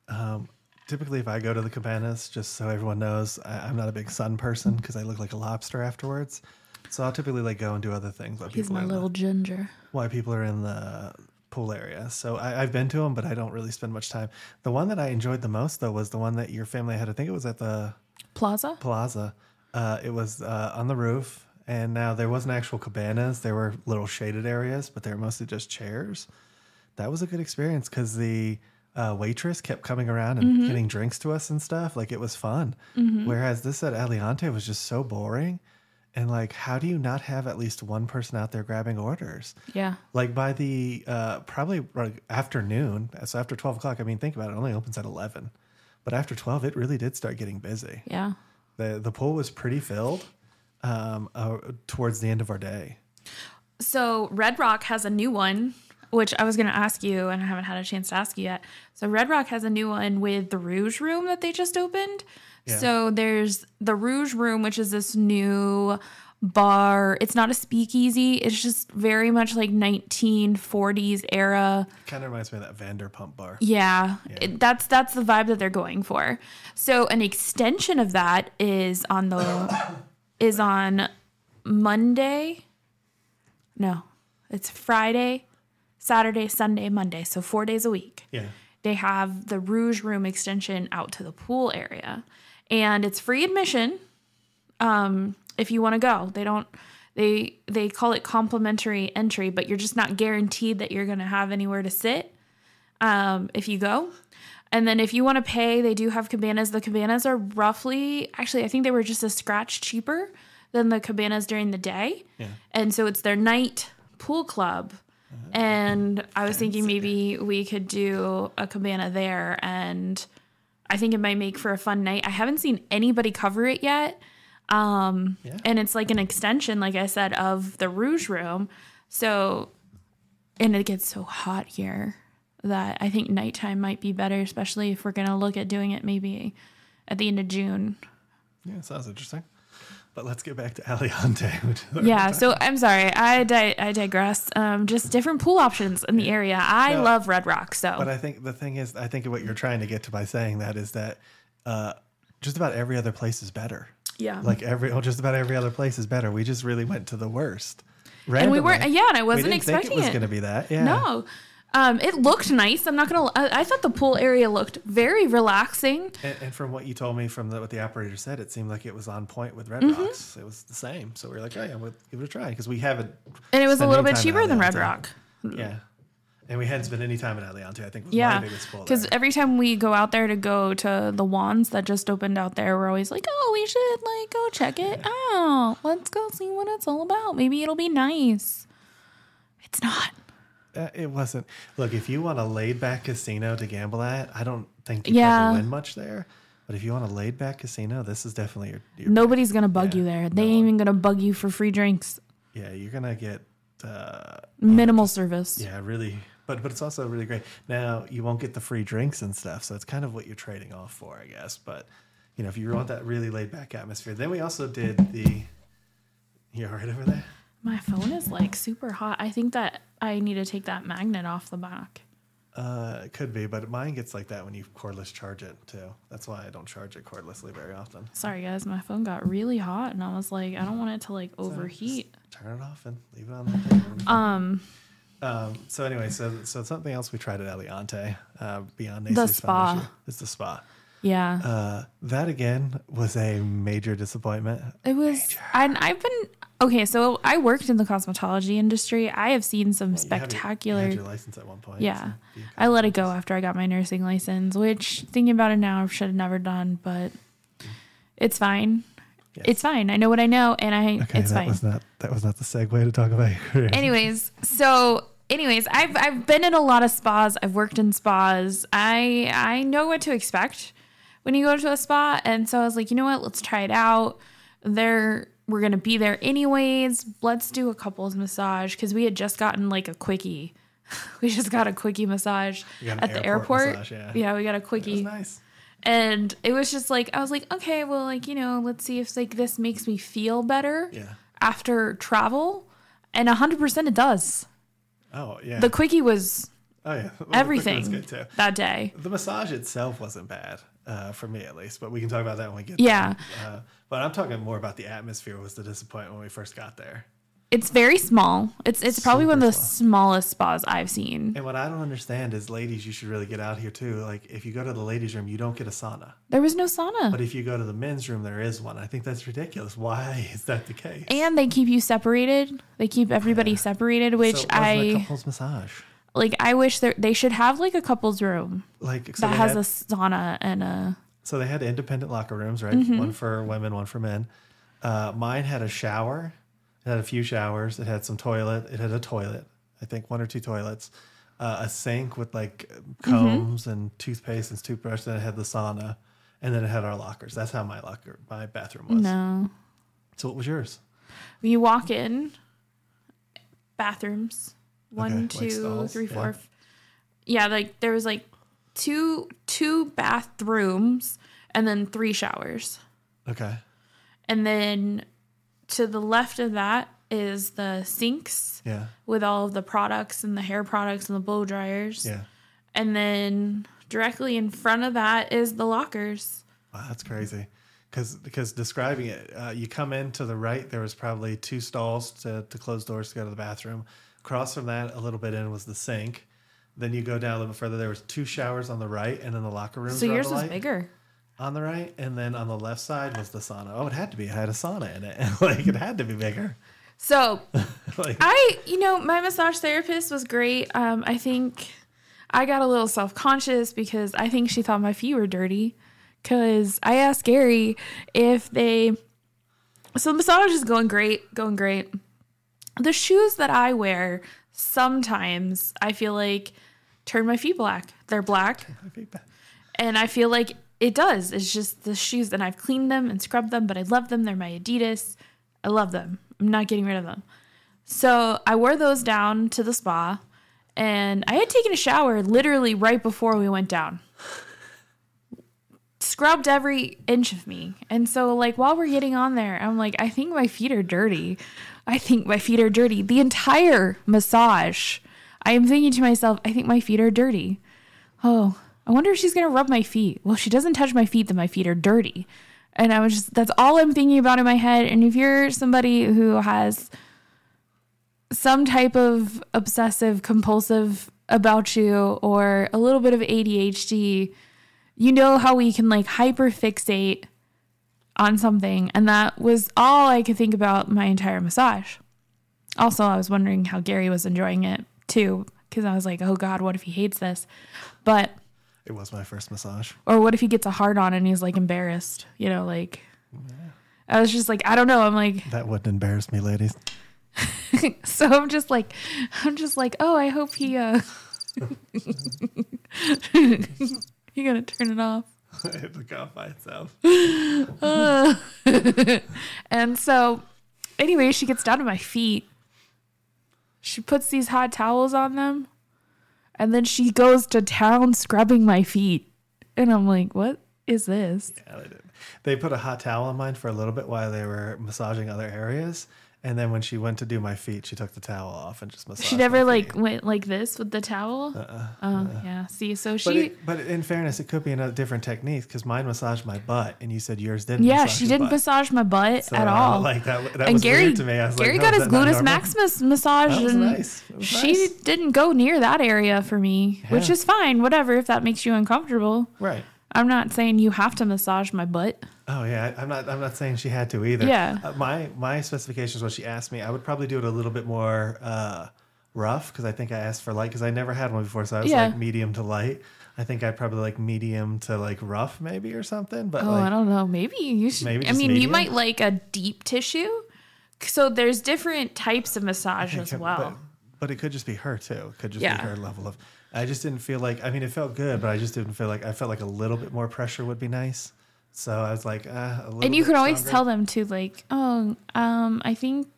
um, typically if I go to the cabanas, just so everyone knows, I, I'm not a big sun person because I look like a lobster afterwards. So I'll typically like go and do other things. While He's people my are in the- little ginger. why people are in the pool area. So I, I've been to them, but I don't really spend much time. The one that I enjoyed the most, though, was the one that your family had. I think it was at the Plaza? plaza. Uh, it was uh, on the roof, and now there wasn't actual cabanas. There were little shaded areas, but they were mostly just chairs. That was a good experience because the uh, waitress kept coming around and getting drinks to us and stuff. Like it was fun. Whereas this at Aliante was just so boring. And like, how do you not have at least one person out there grabbing orders? Yeah. like by the uh probably like afternoon so after 12 o'clock i mean think about it, it only opens at 11 but after 12 it really did start getting busy Yeah. the the pool was pretty filled um uh, towards the end of our day So Red Rock has a new one, which I was going to ask you, and I haven't had a chance to ask you yet. So Red Rock has a new one with the Rouge Room that they just opened. Yeah. So there's the Rouge Room, which is this new bar. It's not a speakeasy. It's just very much like 1940s era. kind of reminds me of that vanderpump bar Yeah, it- that's that's the vibe that they're going for. So an extension of that is on the is on Monday. No, it's Friday, Saturday, Sunday, Monday. So four days a week. yeah They have the Rouge Room extension out to the pool area, and it's free admission. Um, if you want to go, they don't. They they call it complimentary entry, but you're just not guaranteed that you're going to have anywhere to sit um, if you go. And then if you want to pay, they do have cabanas. The cabanas are roughly, actually, I think they were just a scratch cheaper than the cabanas during the day. Yeah. And so it's their night pool club. And I was thinking maybe we could do a cabana there. And I think it might make for a fun night. I haven't seen anybody cover it yet. Um, Yeah. And it's like an extension, like I said, of the Rouge Room. So, and it gets so hot here that I think nighttime might be better, especially if we're going to look at doing it maybe at the end of June. yeah sounds interesting but let's get back to aliante which is our Yeah, so I'm sorry, I di- I digress. Um, just different pool options in the area. I No. love Red Rock, so But I think the thing is, I think what you're trying to get to by saying that is that uh, just about every other place is better. yeah. Like every, well, just about every other place is better. We just really went to the worst. Right. And we weren't, Randomly. yeah, and I wasn't didn't think expecting it was going to be that. Yeah. No, um, it looked nice. I'm not gonna. I, I thought the pool area looked very relaxing. And, and from what you told me, from the, what the operator said, it seemed like it was on point with Red Mm-hmm. Rocks. It was the same. So we were like, oh yeah, we'll give it a try because we haven't. And it was a little bit cheaper than Red. Rock. Yeah. And we hadn't spent any time at Aliante. I think was Yeah, because every time we go out there to go to the wands that just opened out there, we're always like, "Oh, we should like go check it out. Let's go see what it's all about. Maybe it'll be nice." It's not. Uh, it wasn't. Look, if you want a laid back casino to gamble at, I don't think you Yeah. probably win much there. But if you want a laid back casino, this is definitely your. your Nobody's gonna bug Yeah, you there. They no ain't even gonna bug you for free drinks. Yeah, you're gonna get. Uh, Minimal service. yeah, really. But but it's also really great. Now you won't get the free drinks and stuff, so it's kind of what you're trading off for, I guess. But you know, if you want that really laid back atmosphere, then we also did the. You all right over there? My phone is like super hot. I think that I need to take that magnet off the back. Uh, it could be, but mine gets like that when you cordless charge it too. That's why I don't charge it cordlessly very often. Sorry guys, my phone got really hot and I was like, I don't want it to like overheat. just turn it off and leave it on the. Um, Um, so anyway, so so something else we tried at Aliante, uh, beyond The spa. Foundation, is the spa. yeah. Uh, that again was a major disappointment. It was, and I've been okay. So I worked in the cosmetology industry. I have seen some You had your- spectacular. You had your license at one point. yeah, so I let it go after I got my nursing license. Which, thinking about it now, I should have never done. But it's fine. Yes. It's fine. I know what I know, and I okay. it's that fine. was not that was not the segue to talk about your career. anyways, so anyways, I've I've been in a lot of spas. I've worked in spas. I I know what to expect when you go to a spa, and so I was like, you know what? Let's try it out. There, we're gonna be there anyways. Let's do a couples massage because we had just gotten like a quickie. We just got a quickie massage You got an at the airport airport. massage, yeah. we got a it was quickie. nice. And it was just like I was like, okay, well, like you know, let's see if like this makes me feel better Yeah. after travel, and hundred percent it does. Oh yeah. The quickie was oh yeah. Well, everything that day. The massage itself wasn't bad. Uh, for me at least. But we can talk about that when we get Yeah. there. Uh, but I'm talking more about the atmosphere was the disappointment when we first got there. It's very small. It's it's probably one of the Super smallest spas I've seen. And what I don't understand is, ladies, you should really get out here too. Like, if you go to the ladies' room, you don't get a sauna. There was no sauna. But if you go to the men's room, there is one. I think that's ridiculous. Why is that the case? and they keep you separated. They keep everybody separated, which so it wasn't a I couples massage. Like. I wish there they should have like a couples room Like so that has had, a sauna and a. so they had independent locker rooms, right? Mm-hmm. One for women, one for men. Uh, mine had a shower. It had a few showers. It had some toilet. It had a toilet. I think one or two toilets. Uh, a sink with like Mm-hmm. combs and toothpaste and toothbrush. Then it had the sauna, and then it had our lockers. That's how my locker, my bathroom was. No, So what was yours? when you walk in, bathrooms one, Okay, like two, stalls, three, yeah. f- Yeah, like there was like two two bathrooms and then three showers. Okay. And then to the left of that is the sinks Yeah. with all of the products and the hair products and the blow dryers. Yeah. And then directly in front of that is the lockers. Wow, that's crazy. Because because describing it, uh, you come in to the right, there was probably two stalls to, to close doors to go to the bathroom. Across from that, a little bit in was the sink. Then you go down a little bit further. There was two showers on the right, and then the locker rooms. So yours was light- bigger. on the right, and then on the left side was the sauna. Oh, it had to be. It had a sauna in it. like it had to be bigger. So like I, you know, my massage therapist was great. Um, I think I got a little self conscious because I think she thought my feet were dirty. Because I asked Gary if they. So the massage is going great, going great. The shoes that I wear sometimes I feel like turn my feet black. They're black. And I feel like it does. It's just the shoes, and I've cleaned them and scrubbed them, but I love them. They're my Adidas. I love them. I'm not getting rid of them. So I wore those down to the spa, and I had taken a shower literally right before we went down. Scrubbed every inch of me. And so, like, while we're getting on there, I'm like, I think my feet are dirty. I think my feet are dirty. The entire massage, I am thinking to myself, I think my feet are dirty. Oh, I wonder if she's going to rub my feet. Well, she doesn't touch my feet, then my feet are dirty. And I was just, that's all I'm thinking about in my head. And if you're somebody who has some type of obsessive compulsive about you or a little bit of ADHD, you know how we can like hyper fixate on something. And that was all I could think about my entire massage. Also, I was wondering how Gary was enjoying it too, because I was like, oh God, what if he hates this? But, it was my first massage. or what if he gets a hard on and he's like embarrassed? You know, like, I was just like, I don't know. I'm like, That wouldn't embarrass me, ladies. so I'm just like, I'm just like, oh, I hope he, uh, you gonna turn it off. Off by itself. And so, anyway, she gets down to my feet. She puts these hot towels on them. And then she goes to town scrubbing my feet. And I'm like, what is this? Yeah, they did. They put a hot towel on mine for a little bit while they were massaging other areas. And then when she went to do my feet, she took the towel off and just massaged She never like went like this with the towel. Uh-uh, oh, uh-uh. yeah. See, so But, she, it, but in fairness, it could be another different technique because mine massaged my butt, and you said yours didn't. yeah, she didn't butt. massage my butt So at uh, all. Like that, that and was Gary, weird to me. I was Gary like, got his is that not gluteus maximus massage, That was and nice. She nice. didn't go near that area for me, which is fine. Whatever, if that makes you uncomfortable. Right. I'm not saying you have to massage my butt. Oh yeah, I'm not. I'm not saying she had to either. Yeah. Uh, my my specifications, what she asked me, I would probably do it a little bit more uh, rough because I think I asked for light because I never had one before, so I was Yeah. like medium to light. I think I'd probably like medium to like rough maybe or something. But Oh, like, I don't know. Maybe you should. Maybe I mean, you might like a deep tissue. So there's different types of massage as But- well. But, it could just be her too. It could just Yeah. be her level of. I just didn't feel like. I mean, it felt good, but I just didn't feel like. I felt like a little bit more pressure would be nice. So I was like, uh, a little. and you can always stronger. tell them to like, oh, um, I think,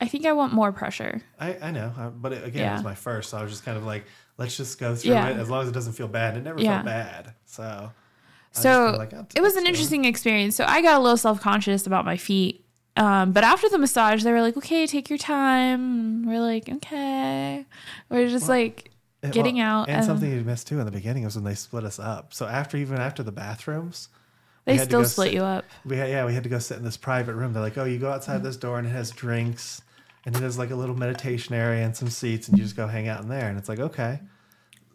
I think I want more pressure. I, I know, uh, but it, again, it was my first, so I was just kind of like, let's just go through Yeah. it as long as it doesn't feel bad. It never Yeah. felt bad, so. I So like, it was an interesting experience. So I got a little self conscious about my feet. Um, but after the massage, they were like, "Okay, take your time." And we're like, "Okay." We're just like, And- getting out and and- something you missed too in the beginning was when they split us up. So after even after the bathrooms, they still split sit- you up. We had, yeah, we had to go sit in this private room. They're like, oh, you go outside this door and it has drinks, and it has like a little meditation area and some seats, and you just go hang out in there. And it's like, okay.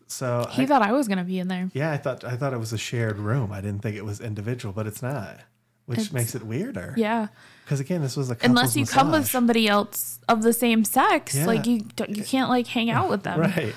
So He I, thought I was gonna be in there. yeah, I thought I thought it was a shared room. I didn't think it was individual, but it's not, which It's- makes it weirder. Yeah, Because again, this was a unless you come with somebody else of the same sex, Yeah. like you don't- you can't like hang out with them. right.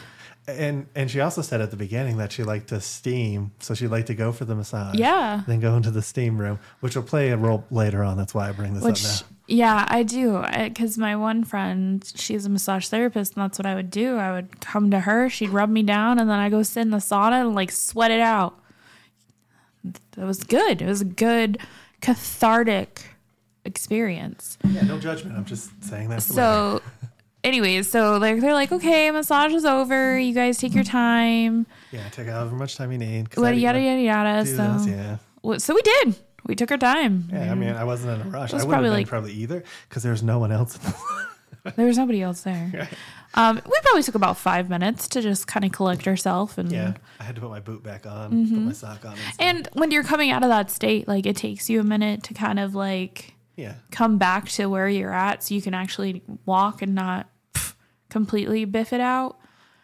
And and she also said at the beginning that she liked to steam, so she'd like to go for the massage. Yeah. Then go into the steam room, which will play a role later on. That's why I bring this Which, up now. yeah, I do. Because my one friend, she's a massage therapist, and that's what I would do. I would come to her, she'd rub me down, and then I go sit in the sauna and like sweat it out. That was good. It was a good cathartic experience. Yeah, no judgment. I'm just saying that. So, anyways, so they're, they're like, okay, massage is over. You guys take your time. yeah, take however much time you need. I didn't yada yada yada. So, this, yeah. So we did. We took our time. Yeah, I mean, I wasn't in a rush. I was wouldn't probably like- probably either because there was no one else. There was nobody else there. Um, we probably took about five minutes to just kind of collect ourselves and yeah, I had to put my boot back on, put my sock on, and, and when you're coming out of that state, like it takes you a minute to kind of like yeah, come back to where you're at, so you can actually walk and not completely biff it out.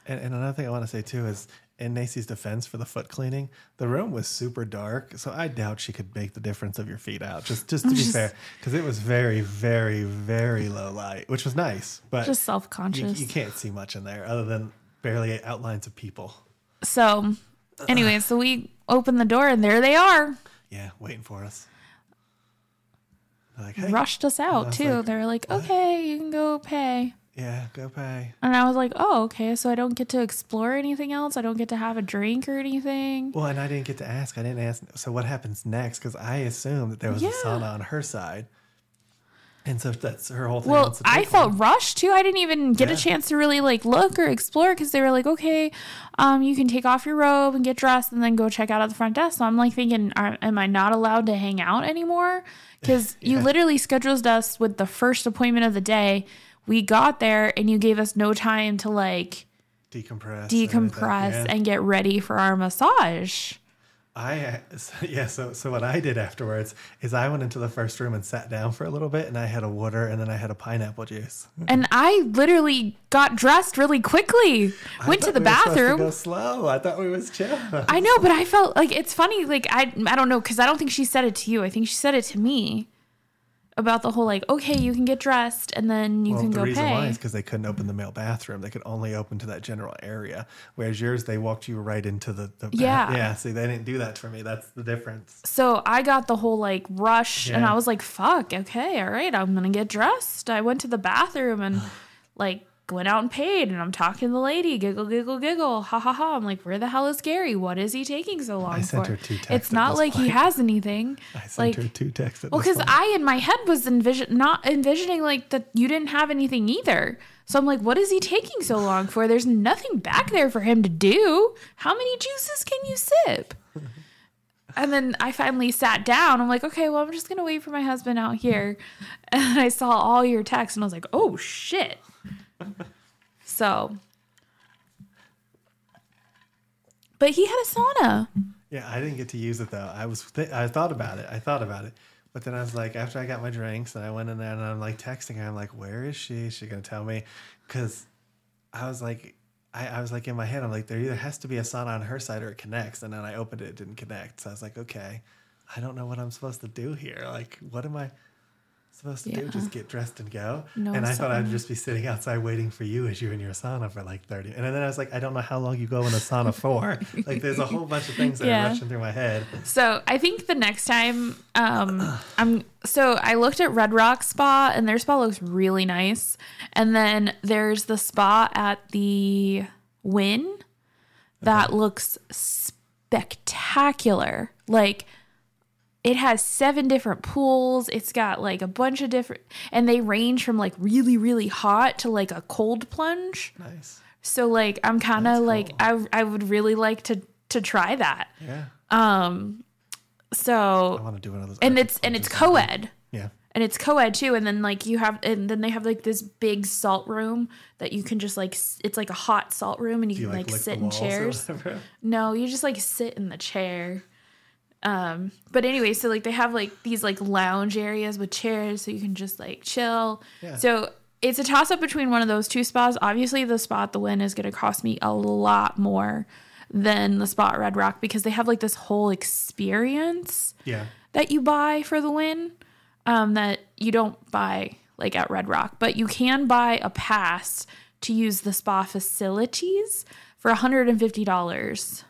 And, and another thing I want to say too is, in Nacy's defense for the foot cleaning, the room was super dark, so I doubt she could make the difference of your feet out. Just, just to be Just- fair, because it was very, very, very low light, which was nice, but Just self conscious. you can't see much in there other than barely outlines of people. So, anyway, so we open the door and there they are. Yeah, waiting for us. They're like, hey, Rushed us out too. like, They're like, okay, you can go pay. Yeah, go pay. And I was like, oh, okay. So I don't get to explore anything else. I don't get to have a drink or anything. Well, and I didn't get to ask. I didn't ask. So what happens next? Because I assumed that there was Yeah. a sauna on her side, and so that's her whole thing. Well, I felt one. rushed too. I didn't even get Yeah. a chance to really like look or explore because they were like, okay, um, you can take off your robe and get dressed and then go check out at the front desk. So I'm like thinking, are, am I not allowed to hang out anymore? Because you literally scheduled us with the first appointment of the day. We got there and you gave us no time to like decompress, and decompress everything. Yeah. and get ready for our massage. I yeah. So so what I did afterwards is I went into the first room and sat down for a little bit, and I had a water, and then I had a pineapple juice. And I literally got dressed really quickly. Went to the we to bathroom. go slow. I thought we was chill. I know, but I felt like it's funny. Like I, I don't know, because I don't think she said it to you. I think she said it to me about the whole like, okay, you can get dressed and then you Well, can the go reason pay. why is because they couldn't open the male bathroom. They could only open to that general area. Whereas yours, they walked you right into the, the bath- Yeah. yeah. See, they didn't do that for me. That's the difference. so I got the whole like rush, and I was like, fuck, okay, all right, I'm gonna get dressed. I went to the bathroom and like went out and paid, and I'm talking to the lady, giggle, giggle, giggle, ha ha ha. I'm like, where the hell is Gary? What is he taking so long I sent for? her two texts it's not like he has anything. I sent like, her two texts. At Well, because. I in my head was envision not envisioning like that you didn't have anything either. So I'm like, what is he taking so long for? There's nothing back there for him to do. How many juices can you sip? And then I finally sat down. I'm like, okay, well, I'm just gonna wait for my husband out here. And I saw all your texts, and I was like, oh shit. So, but he had a sauna. Yeah, I didn't get to use it though. I was th- I thought about it. I thought about it. But then I was like, after I got my drinks and I went in there and I'm like texting her, I'm like, where is she? Is she gonna tell me? Because I was like, I, I was like in my head, I'm like, there either has to be a sauna on her side or it connects. And then I opened it, it didn't connect. So I was like, okay, I don't know what I'm supposed to do here. Like, what am I supposed to do? Just get dressed and go? No and I thought I'd just be sitting outside waiting for you as you're in your sauna for like 30. And then I was like, I don't know how long you go in a sauna for. like, there's a whole bunch of things that Yeah. are rushing through my head. So I think the next time, um, I'm so I looked at Red Rock Spa and their spa looks really nice, and then there's the spa at the Wynn that looks spectacular. Like it has seven different pools. It's got like a bunch of different, and they range from like really really hot to like a cold plunge. Nice. So like I'm kind of like I I would really like to to try that. Yeah. Um, So I want to do one of those. and it's and it's co-ed. Yeah. and it's co-ed too and then like you have and then they have like this big salt room that you can just like it's like a hot salt room and you, Do you can like, like, sit in chairs no you just like sit in the chair um but anyway so like they have like these like lounge areas with chairs so you can just like chill Yeah. so it's a toss up between one of those two spas obviously the spa at the Wynn is going to cost me a lot more than the spa at red rock because they have like this whole experience Yeah. that you buy for the Wynn um, that you don't buy like at Red Rock, but you can buy a pass to use the spa facilities for $150.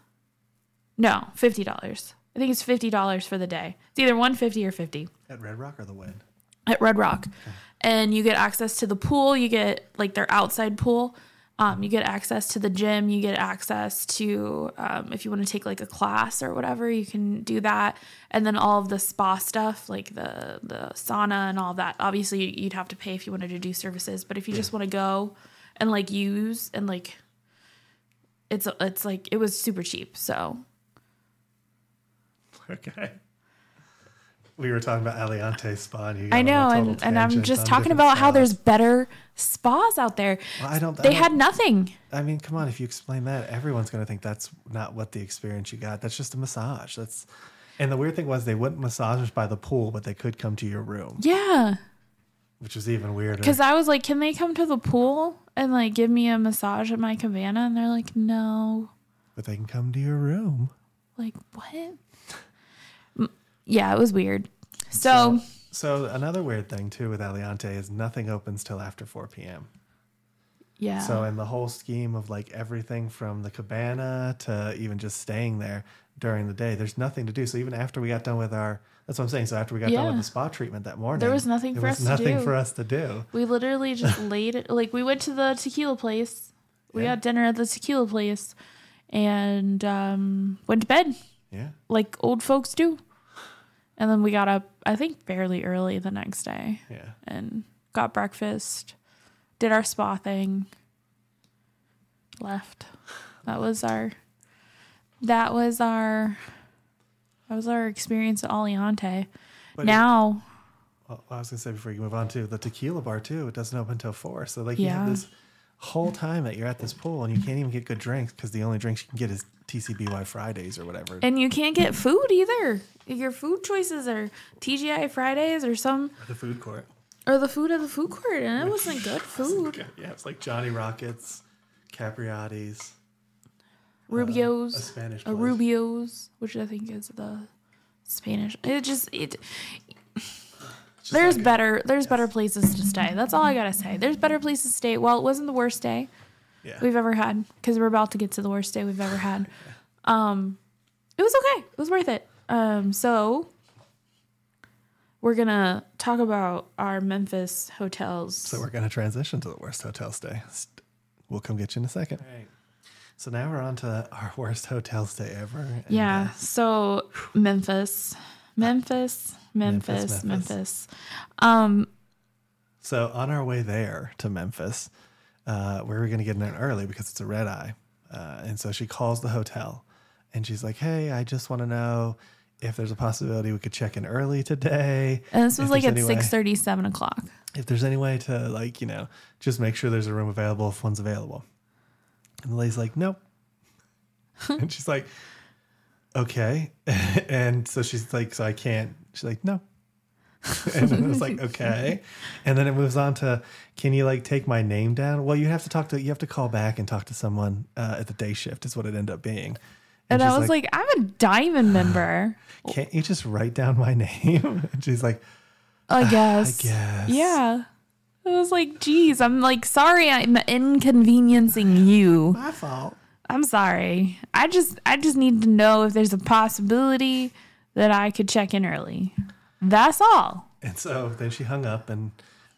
No, $50. I think it's $50 for the day. It's either 150 or 50 At Red Rock or the Wynn? at Red Rock. And you get access to the pool, you get like their outside pool. Um, you get access to the gym. You get access to um, if you want to take like a class or whatever, you can do that. And then all of the spa stuff, like the the sauna and all that. Obviously, you'd have to pay if you wanted to do services. But if you just want to go and like use and like, it's it's like it was super cheap. So Okay. We were talking about Aliante Spa. And I know, and, and I'm just talking about how there's better spas out there. Well, I don't. I They don't- had nothing. I mean, come on. If you explain that, everyone's going to think that's not what the experience you got. That's just a massage. That's. And the weird thing was they wouldn't massage us by the pool, but they could come to your room, Yeah. which was even weirder. Because I was like, can they come to the pool and like give me a massage at my cabana? And they're like, no. but they can come to your room. Like, what? Yeah, it was weird. So, So another weird thing too with Aliante is nothing opens till after 4 p.m. yeah. So in the whole scheme of like everything from the cabana to even just staying there during the day, there's nothing to do. So even after we got done with our, that's what I'm saying. So after we got done with the spa treatment that morning, There was nothing there for was us to nothing do. for us to do. we literally just laid it. Like, we went to the tequila place. We Yeah. got dinner at the tequila place and um, went to bed Yeah. like old folks do. And then we got up, I think, fairly early the next day. Yeah. and got breakfast, did our spa thing, left. That was our that was our that was our experience at Aliante. But now, Well, I was gonna say before you move on to the tequila bar too. It doesn't open until four, so like you have this whole time that you're at this pool and you can't even get good drinks because the only drinks you can get is TGI Fridays or whatever. and you can't get food either. Your food choices are TGI Fridays or some the food court. or the food at the food court, and it wasn't good food. Yeah, it's like Johnny Rockets, Capriotti's, Rubio's, uh, a Spanish a. Rubio's, which I think is the Spanish. It just it just there's like a- better there's better places to stay. That's all I gotta say. There's better places to stay. Well, it wasn't the worst day yeah. we've ever had because we're about to get to the worst day we've ever had. Um, it was okay. It was worth it. Um, so we're gonna talk about our Memphis hotels. So we're gonna transition to the worst hotel stay. We'll come get you in a second. So now we're on to our worst hotel stay ever. and, yeah. uh, So Memphis, Memphis, Memphis, Memphis, Memphis. Um, So on our way there to Memphis, uh, we were going to get in there early because it's a red eye. Uh, and so she calls the hotel and she's like, Hey, I just want to know if there's a possibility we could check in early today. and this was like at six thirty, seven o'clock. If there's any way to like, you know, just make sure there's a room available if one's available. And the lady's like, Nope. and she's like, Okay. and so she's like, So I can't. She's like, No. and then it was like okay and then it moves on to can you like take my name down well you have to talk to you have to call back and talk to someone uh, at the day shift is what it ended up being And I was like, I'm a diamond member. can't you just write down my name and she's like I guess. i guess. Yeah. I was like, geez, I'm like, sorry, I'm inconveniencing you. my fault I'm sorry. I just, I just need to know if there's a possibility that I could check in early. That's all. and so then she hung up and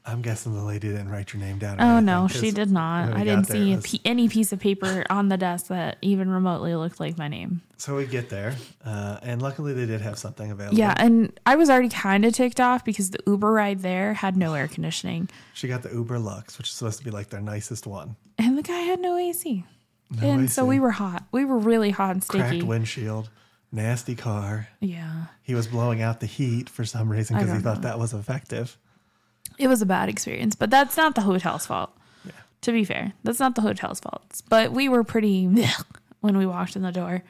i'm guessing the lady didn't write your name down Oh anything, no, she did not. I didn't see was- pe- any piece of paper on the desk that even remotely looked like my name. so we get there uh, and luckily they did have something available Yeah, and I was already kind of ticked off because the Uber ride there had no air conditioning, she got the uber lux which is supposed to be like their nicest one and the guy had no AC. No and so we were hot. We were really hot and sticky. cracked windshield nasty car. Yeah. He was blowing out the heat for some reason because he don't thought know. that was effective. It was a bad experience, but that's not the hotel's fault. Yeah. To be fair, that's not the hotel's fault. But we were pretty when we walked in the door.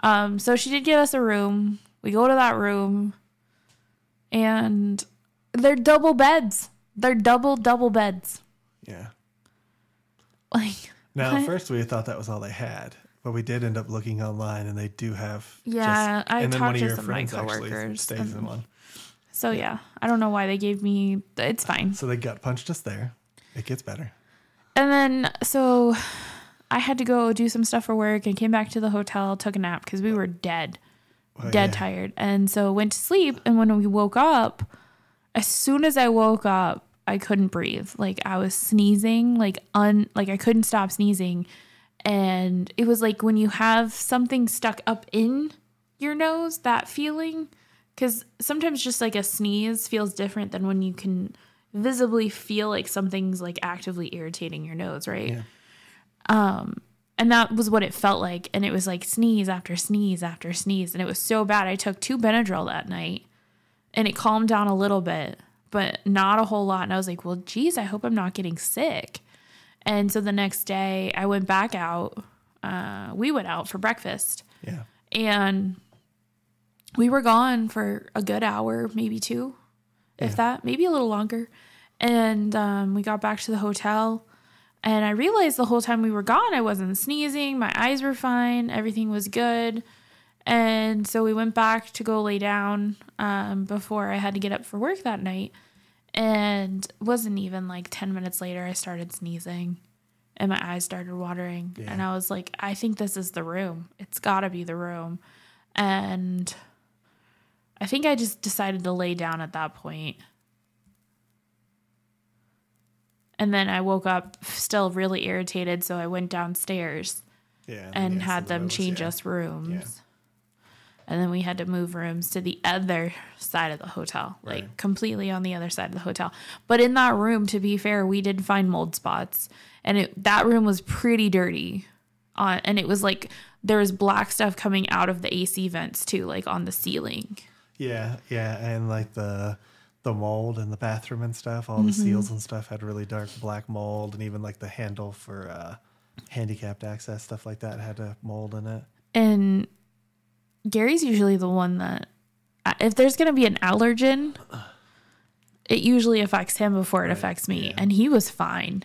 Um, so she did give us a room. We go to that room, and they're double beds. They're double double beds. Yeah. Like Now, What? at first we thought that was all they had, but we did end up looking online, and they do have. Yeah, I and then talked one of to your some of my friends actually coworkers, stays in one. so, yeah. I don't know why they gave me. It's fine. So they gut punched us there. It gets better. And then so I had to go do some stuff for work and came back to the hotel, took a nap because we were dead, Oh, dead yeah. tired. And so went to sleep. And when we woke up, as soon as I woke up, I couldn't breathe. Like I was sneezing, like un like I couldn't stop sneezing. And it was like when you have something stuck up in your nose, that feeling. Cause sometimes just like a sneeze feels different than when you can visibly feel like something's like actively irritating your nose, right? Yeah. Um, And that was what it felt like. And it was like sneeze after sneeze after sneeze. And it was so bad. I took two Benadryl that night and it calmed down a little bit, but not a whole lot. And I was like, well, geez, I hope I'm not getting sick. And so the next day I went back out. Uh, we went out for breakfast Yeah. and we were gone for a good hour, maybe two, if that, maybe a little longer. And um, we got back to the hotel, and I realized the whole time we were gone, I wasn't sneezing, my eyes were fine, everything was good. And so we went back to go lay down um, before I had to get up for work that night. And wasn't even like 10 minutes later, I started sneezing and my eyes started watering. Yeah. And I was like, I think this is the room. It's got to be the room. And I think I just decided to lay down at that point. And then I woke up still really irritated. So I went downstairs Yeah. and yeah, had the them was- change us rooms. And then we had to move rooms to the other side of the hotel, like Right. completely on the other side of the hotel. But in that room, to be fair, we did find mold spots, and it that room was pretty dirty. On and it was like there was black stuff coming out of the AC vents too, like on the ceiling. Yeah, yeah, and like the the mold in the bathroom and stuff, all the Mm-hmm. seals and stuff had really dark black mold, and even like the handle for uh, handicapped access stuff like that had a mold in it. And Gary's usually the one that, if there's going to be an allergen, it usually affects him before it affects me. yeah. And he was fine.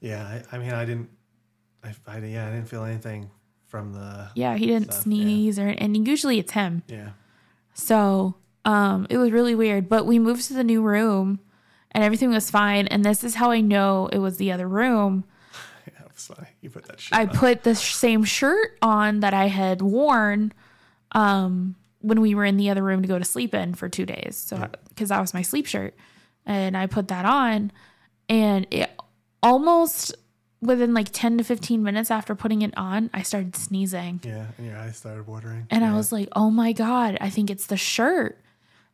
Yeah, I, I mean, I didn't, I, I, yeah, I didn't feel anything from the, Yeah, he didn't Stuff, yeah. sneeze or, and usually it's him. yeah, So, um, it was really weird. But we moved to the new room, and everything was fine. And this is how I know it was the other room. yeah, was funny. You put that. I on. put the same shirt on that I had worn um, when we were in the other room to go to sleep in for two days. So, because that was my sleep shirt. And I put that on, and it almost within like 10 to 15 minutes after putting it on, I started sneezing. yeah, and your eyes started watering. And yeah. I was like, oh my God, I think it's the shirt.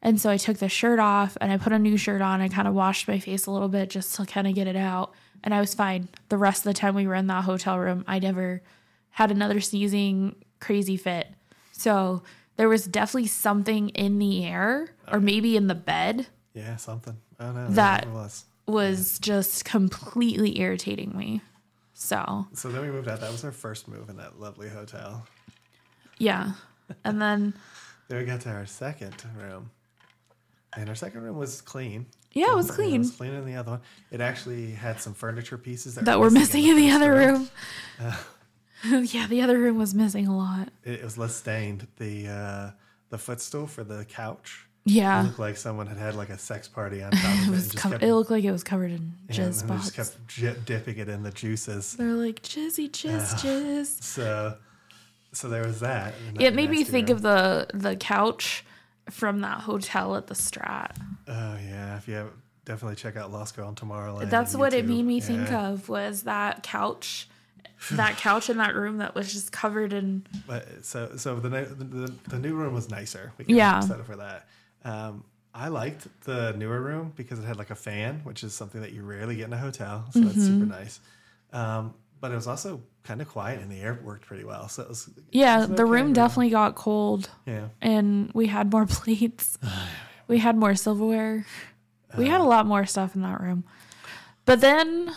And so I took the shirt off and I put a new shirt on. I kind of washed my face a little bit just to kind of get it out. And I was fine. The rest of the time we were in that hotel room, I never had another sneezing crazy fit. So there was definitely something in the air or maybe in the bed yeah, something. I don't know. That- was. was just completely irritating me. So So then we moved out. That was our first move in that lovely hotel. yeah. And then, Then we got to our second room, and our second room was clean. yeah, it was clean. It was cleaner than the other one. It actually had some furniture pieces that, that were missing in the first other room. yeah, the other room was missing a lot. It, was less stained. The uh, the footstool for the couch Yeah. it looked like someone had had like a sex party on top of it. It was covered. kept- It looked like it was covered in yeah, jizz and they spots. just kept j- dipping it in the juices. They're like jizzy jizz jizz. So, so there was that. It made me think room. of the the couch from that hotel at the Strat. Oh yeah, if you have, definitely check out Lost Girl in Tomorrowland. That's what it made me think of was that couch, that couch in that room that was just covered in. But so so the, new- the the new room was nicer. We can Yeah. excited for that. Um, I liked the newer room because it had like a fan, which is something that you rarely get in a hotel. So it's super Mm-hmm. nice. Um, but it was also kind of quiet and the air worked pretty well. So it was Yeah, it was the okay, room really. definitely got cold yeah. and we had more plates. we had more silverware. We had a Uh. lot more stuff in that room. But then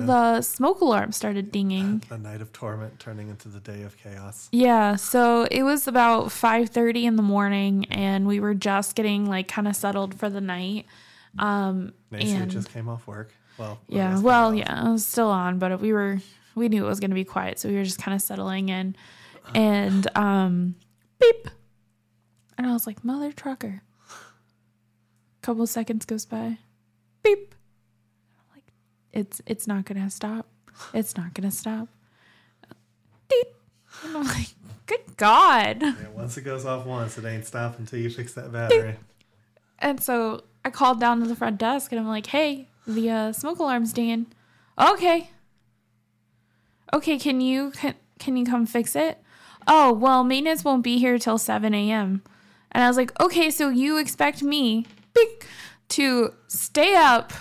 the smoke alarm started dinging. The night of torment turning into the day of chaos. Yeah, so it was about 5:30 in the morning and we were just getting like kind of settled for the night. Um had and just came off work. Well, yeah, well, yeah, it was still on, but we were we knew it was going to be quiet, so we were just kind of settling in. And um beep. And I was like, "Mother trucker." A couple seconds goes by. Beep. It's it's not going to stop. It's not going to stop. And I'm like, "Good god." Yeah, once it goes off once, it ain't stopping until you fix that battery. And so I called down to the front desk and I'm like, hey, the uh, smoke alarm's dinging. Okay. Okay, can you can, can you come fix it? Oh, well, maintenance won't be here till 7 a.m. And I was like, okay, so you expect me to stay up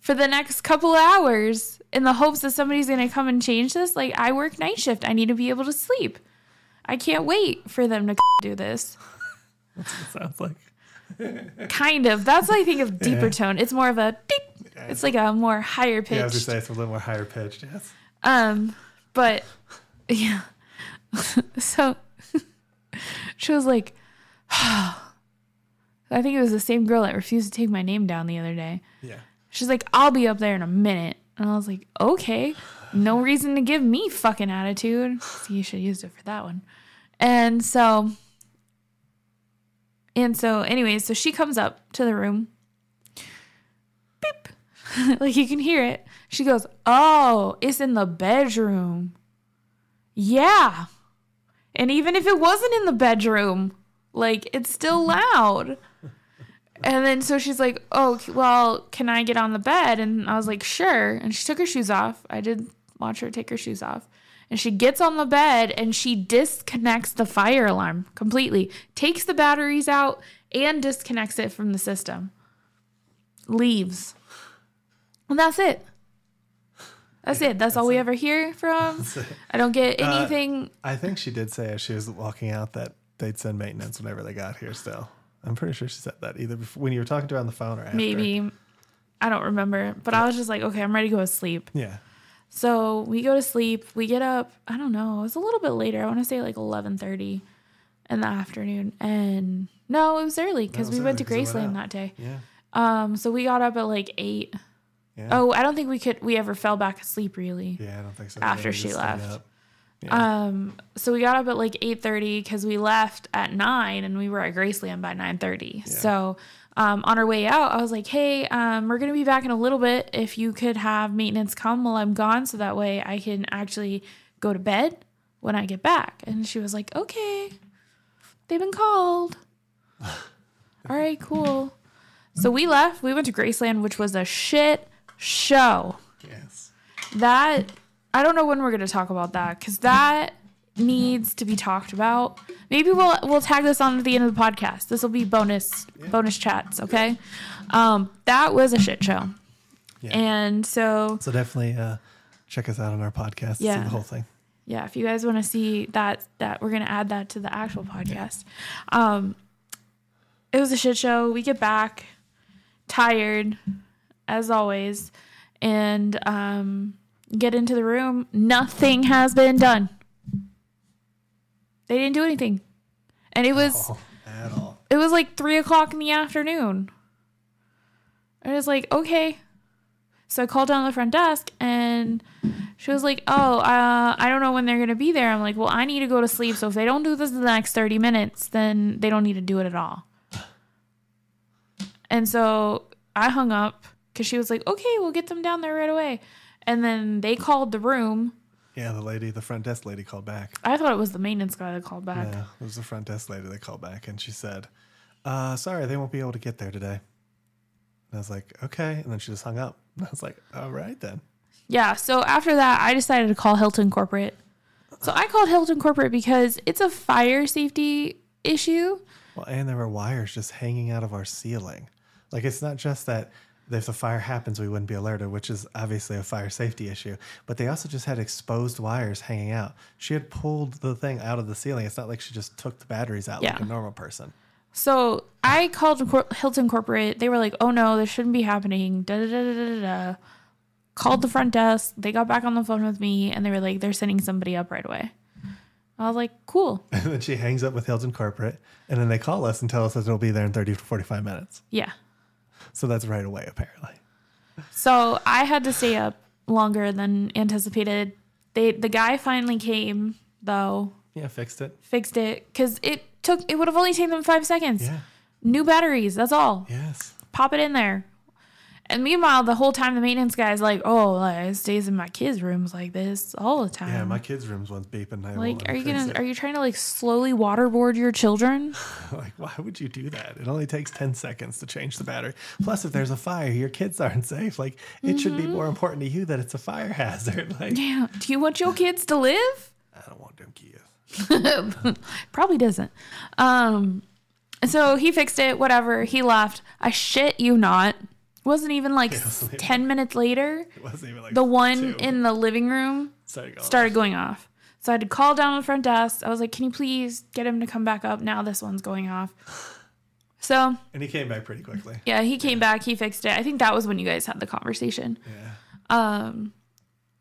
for the next couple hours in the hopes that somebody's going to come and change this? Like, I work night shift. I need to be able to sleep. I can't wait for them to do this. It sounds like. Kind of. That's what I think of deeper tone. It's more of a beep. It's like a more higher Yeah, I was gonna say it's a little more higher pitched. Yes. Um, but yeah. so she was like, I think it was the same girl that refused to take my name down the other day. She's like, I'll be up there in a minute. And I was like, okay. No reason to give me fucking attitude. You should have used it for that one. And so, and so, anyways, so she comes up to the room. Beep. like you can hear it. She goes, Oh, it's in the bedroom. Yeah. And even if it wasn't in the bedroom, like it's still loud. And then so she's like, "Oh, well, can I get on the bed?" And I was like, "Sure." And she took her shoes off. I did watch her take her shoes off. And she gets on the bed and she disconnects the fire alarm completely. Takes the batteries out and disconnects it from the system. Leaves. And that's it. That's it. That's all we ever hear from. I don't get Uh, anything. I think she did say as she was walking out that they'd send maintenance whenever they got here. Still, I'm pretty sure she said that either before, when you were talking to her on the phone or after. maybe. I don't remember. But I was just like, okay, I'm ready to go to sleep. Yeah. So we go to sleep. We get up. I don't know. It was a little bit later. I want to say like eleven thirty in the afternoon. And no, it was early because we went to it went Graceland that day. Yeah. Um, so we got up at like eight. Yeah. Oh, I don't think we could. We ever fell back asleep really. Yeah, I don't think so. After she left. Yeah. Um, so we got up at like eight thirty because we left at nine and we were at Graceland by nine thirty. So um, on our way out, I was like, "Hey, um, we're gonna be back in a little bit. If you could have maintenance come while I'm gone, so that way I can actually go to bed when I get back." And she was like, "Okay, they've been called." All right, cool. So we left. We went to Graceland, which was a shit show yes. that I don't know when we're going to talk about that because that needs to be talked about. Maybe we'll we'll tag this on at the end of the podcast. This will be bonus bonus chats, okay? Um, that was a shit show, Yeah. and so So definitely uh, check us out on our podcast. Yeah. See the whole thing. yeah, if you guys want to see that, that we're gonna add that to the actual podcast. Um, it was a shit show. We get back tired, as always, and um, get into the room. Nothing has been done. They didn't do anything, and it was Oh, at all. it was like three o'clock in the afternoon. I was like, okay. So I called down the front desk and she was like, oh, uh, I don't know when they're going to be there. I'm like, well, I need to go to sleep. So if they don't do this in the next 30 minutes, then they don't need to do it at all. And so I hung up because she was like, okay, we'll get them down there right away. And then they called the room. Yeah, the lady, the front desk lady called back. I thought it was the maintenance guy that called back. Yeah, it was the front desk lady that called back, and she said, uh, "Sorry, they won't be able to get there today." And I was like, "Okay," and then she just hung up. And I was like, "All right then." Yeah. So after that, I decided to call Hilton Corporate. So I called Hilton Corporate because it's a fire safety issue. Well, and there were wires just hanging out of our ceiling. Like it's not just that if the fire happens, we wouldn't be alerted, which is obviously a fire safety issue. But they also just had exposed wires hanging out. She had pulled the thing out of the ceiling. It's not like she just took the batteries out like a normal person. So I called Hilton Corporate. They were like, "Oh no, this shouldn't be happening." Da da da da da da. Called the front desk. They got back on the phone with me, and they were like, "They're sending somebody up right away." I was like, "Cool, And then she hangs up with Hilton Corporate, and then they call us and tell us that it'll be there in 30 to 45 minutes. yeah." So that's right away, apparently. So I had to stay up longer than anticipated. They the guy finally came though, Yeah, fixed it. fixed it because it took it would have only taken them five seconds. Yeah. New batteries, that's all. Yes. Pop it in there. And meanwhile, the whole time the maintenance guy is like, "Oh, like, it stays in my kids' rooms like this all the time." Yeah, my kids' room's one's beeping. I like, are you gonna? it. Are you trying to like slowly waterboard your children? like, why would you do that? It only takes 10 seconds to change the battery. Plus, if there's a fire, your kids aren't safe. Like, it should be Mm-hmm. more important to you that it's a fire hazard. Like, Yeah. Do you want your kids to live? I don't want them kids. Probably doesn't. Um, so he fixed it. Whatever. He left. I shit you not. Wasn't even like wasn't even- ten minutes later. It wasn't even like The one two. in the living room started going started going off. So I had to call down the front desk. I was like, "Can you please get him to come back up? Now this one's going off." So And he came back pretty quickly. yeah, he came back. He fixed it. I think that was when you guys had the conversation. Yeah. Um,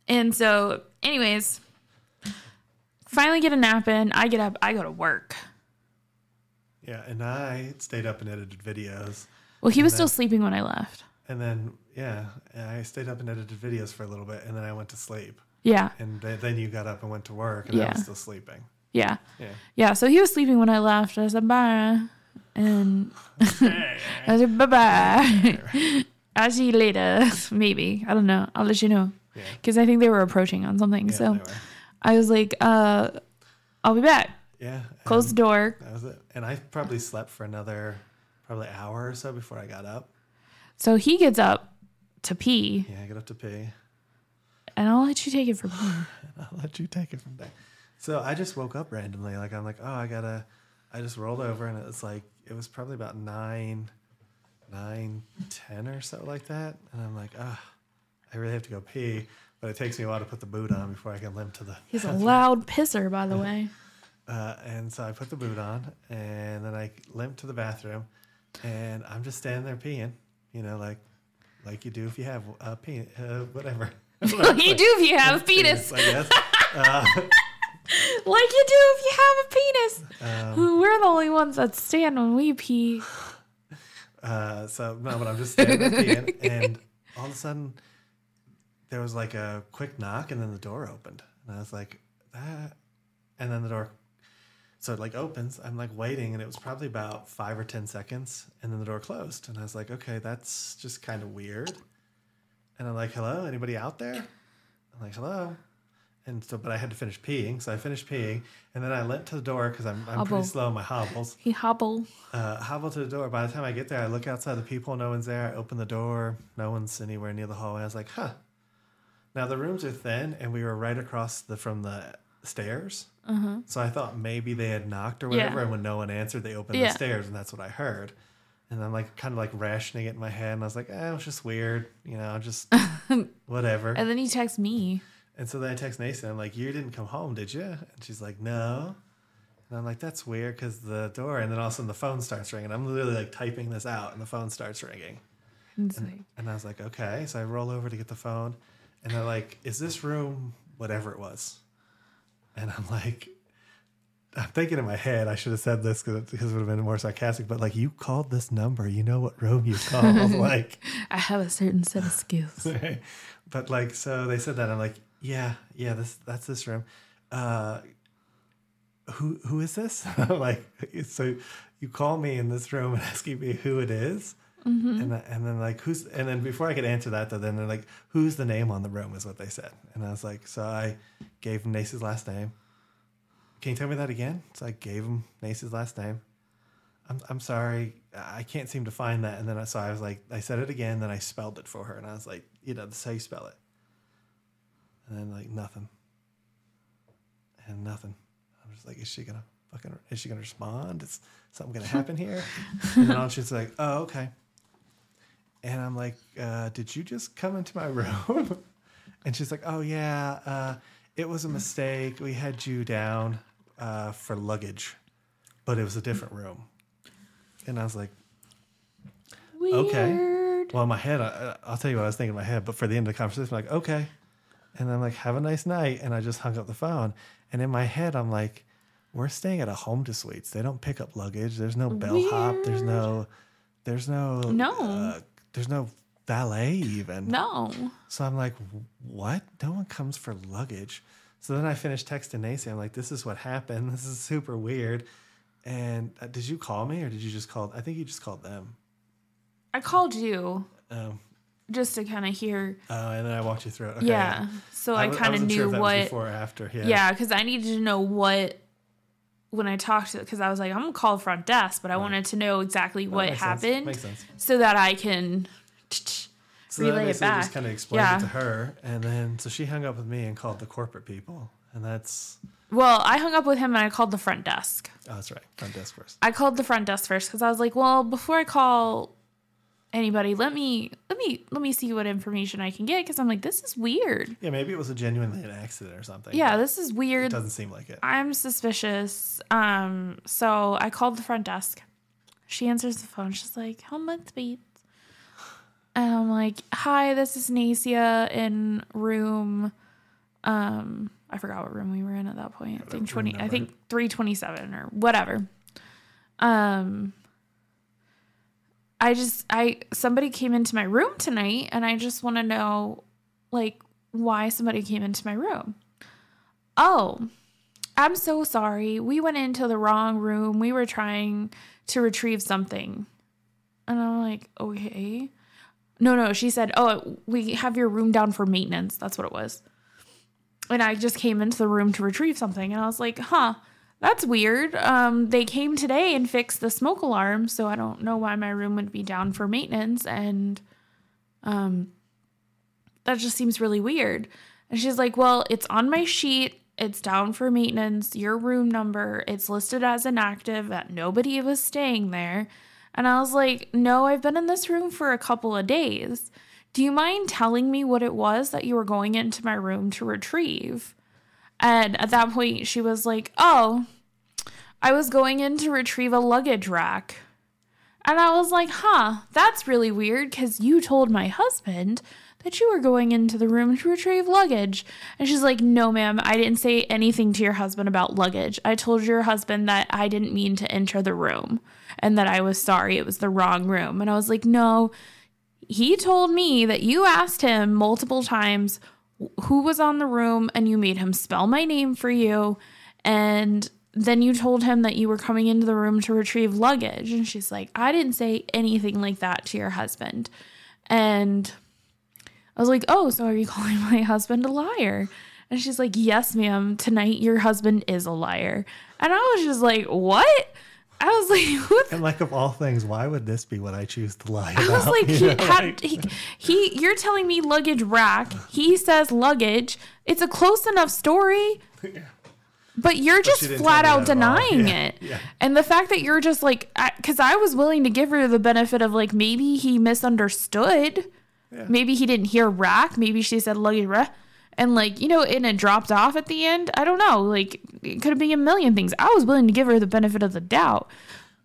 and so, anyways, finally get a nap in. I get up. I go to work. Yeah. And I stayed up and edited videos. Well, he was still sleeping when I left. And then, yeah, I stayed up and edited videos for a little bit. And then I went to sleep. Yeah, And th- then you got up and went to work. And I was still sleeping. yeah, Yeah. yeah. So he was sleeping when I left. I said bye, and I said bye bye. I'll see you later. Maybe I don't know. I'll let you know Yeah. because I think they were approaching on something. Yeah, so. I was like, uh, "I'll be back." Yeah. Close the door. That was it. And I probably slept for another probably hour or so before I got up. So he gets up to pee, Yeah, I get up to pee. and I'll let you take it from here. I'll let you take it from there. So I just woke up randomly. Like I'm like, oh, I gotta. I just rolled over and it was like it was probably about nine, nine, ten or so like that. And I'm like, ah, I really have to go pee. But it takes me a while to put the boot on before I can limp to the. He's a loud pisser, by the way. Uh, and so I put the boot on, and then I limp to the bathroom, and I'm just standing there peeing, you know, like like you do if you have a pe uh, whatever. you do if you have a penis. I guess. Uh, Like you do if you have a penis. um, We're the only ones that stand when we pee. uh, so no, but I'm just standing there peeing, and all of a sudden there was like a quick knock, and then the door opened, and I was like, that, and then the door. So it like opens. I'm like waiting, and it was probably about five or ten seconds, and then the door closed, and I was like, okay, that's just kind of weird. And I'm like, hello, anybody out there? I'm like, hello. And so, but I had to finish peeing, so I finished peeing, and then I limped to the door because I'm, I'm Hobble. pretty slow in my hobbles. He hobble. Uh, hobble to the door. By the time I get there, I look outside the people. No one's there. I open the door. No one's anywhere near the hallway. I was like, huh. Now the rooms are thin, and we were right across the from the stairs. Uh-huh. So I thought maybe they had knocked or whatever, Yeah. and when no one answered, they opened Yeah. the stairs, and that's what I heard. And I'm like, kind of like rationing it in my head, and I was like, eh, it was just weird, you know, just whatever. And then he texts me. And so then I text Nathan. I'm like, "You didn't come home, did you?" And she's like, "No." And I'm like, "That's weird," because the door. And then all of a sudden the phone starts ringing. I'm literally like typing this out, and the phone starts ringing. And like, And I was like, "Okay." So I roll over to get the phone, and they're like, "Is this room whatever it was?" And I'm like, I'm thinking in my head, I should have said this because it would have been more sarcastic. But like, you called this number, you know what room you called, like. I have a certain set of skills. but like so they said that I'm like yeah yeah this that's this room uh who who is this like so you call me in this room and asking me who it is? Mm-hmm. and I- and then like who's and then before I could answer that though then they're like who's the name on the room? is what they said. And I was like so I gave him Nace's last name. Can you tell me that again? So I gave him Nace's last name. I'm, I'm sorry. I can't seem to find that. And then I, so I was like I said it again then I spelled it for her and I was like you know this how you spell it. And then like nothing. And nothing. I'm just like is she gonna fucking is she gonna respond? Is something gonna happen here? And then she's like oh okay and I'm like, uh, "Did you just come into my room?" and she's like, "Oh yeah, uh, it was a mistake. We had you down uh, for luggage, but it was a different room." And I was like, Weird. Okay. Well, in my head, I, I'll tell you what I was thinking in my head. But for the end of the conversation, I'm like, okay. And I'm like, have a nice night. And I just hung up the phone. And in my head, I'm like, we're staying at a Home2 Suites. They don't pick up luggage. There's no bellhop. There's no, there's no, No. uh, there's no valet even. No. So I'm like, what? No one comes for luggage. So then I finished texting Nacy. I'm like, this is what happened. This is super weird. And uh, did you call me or did you just call? I think you just called them. I called you Um, just to kind of hear. Oh, and then I walked you through it. Okay, yeah. So I, wa- kind of knew sure if that was what. before or after. Yeah. Yeah, because I needed to know what when I talked to because I was like, I'm gonna call the front desk, but I wanted to know exactly what happened Makes sense. so that I can So relay it back. just kind of explained Yeah. it to her, and then so she hung up with me and called the corporate people, and that's Well, I hung up with him and I called the front desk. oh, that's right, front desk first. I called the front desk first because I was like, well, before I call anybody, let me let me let me see what information I can get because I'm like, this is weird. Yeah, maybe it was a genuinely an accident or something. Yeah, this is it weird. doesn't seem like it. I'm suspicious. Um, so I called the front desk. She answers the phone. She's like, "How much beats?" And I'm like, "Hi, this is nasia in room. Um, I forgot what room we were in at that point. I think room twenty. I think three twenty seven or whatever. Um, I just I somebody came into my room tonight, and I just want to know, like, why somebody came into my room. Oh, I'm so sorry. We went into the wrong room. We were trying to retrieve something. And I'm like, okay. No, no, she said, oh, we have your room down for maintenance. That's what it was. And I just came into the room to retrieve something. And I was like, huh, that's weird. Um, they came today and fixed the smoke alarm. So I don't know why my room would be down for maintenance. And um, that just seems really weird. And she's like, Well, it's on my sheet. It's down for maintenance. Your room number, it's listed as inactive, that nobody was staying there. And I was like, No, I've been in this room for a couple of days. Do you mind telling me what it was that you were going into my room to retrieve? And at that point, she was like, Oh, I was going in to retrieve a luggage rack. And I was like, huh, that's really weird because you told my husband that you were going into the room to retrieve luggage. And she's like, no, ma'am, I didn't say anything to your husband about luggage. I told your husband that I didn't mean to enter the room and that I was sorry it was the wrong room. And I was like, no, he told me that you asked him multiple times who was on the room and you made him spell my name for you. And then you told him that you were coming into the room to retrieve luggage. And she's like, I didn't say anything like that to your husband. And I was like, Oh, so are you calling my husband a liar? And she's like, Yes, ma'am. Tonight your husband is a liar. And I was just like, What? I was like, What And like of all things, why would this be what I choose to lie about? I was like, he had he, he you're telling me luggage rack. He says luggage. It's a close enough story. But you're just didn't flat out that at all. denying Yeah, it. yeah. And the fact that you're just like, because I, was willing to give her the benefit of like, maybe he misunderstood. Yeah. Maybe he didn't hear rack. Maybe she said luggage rack. And like, you know, and it dropped off at the end. I don't know. Like, it could have been a million things. I was willing to give her the benefit of the doubt.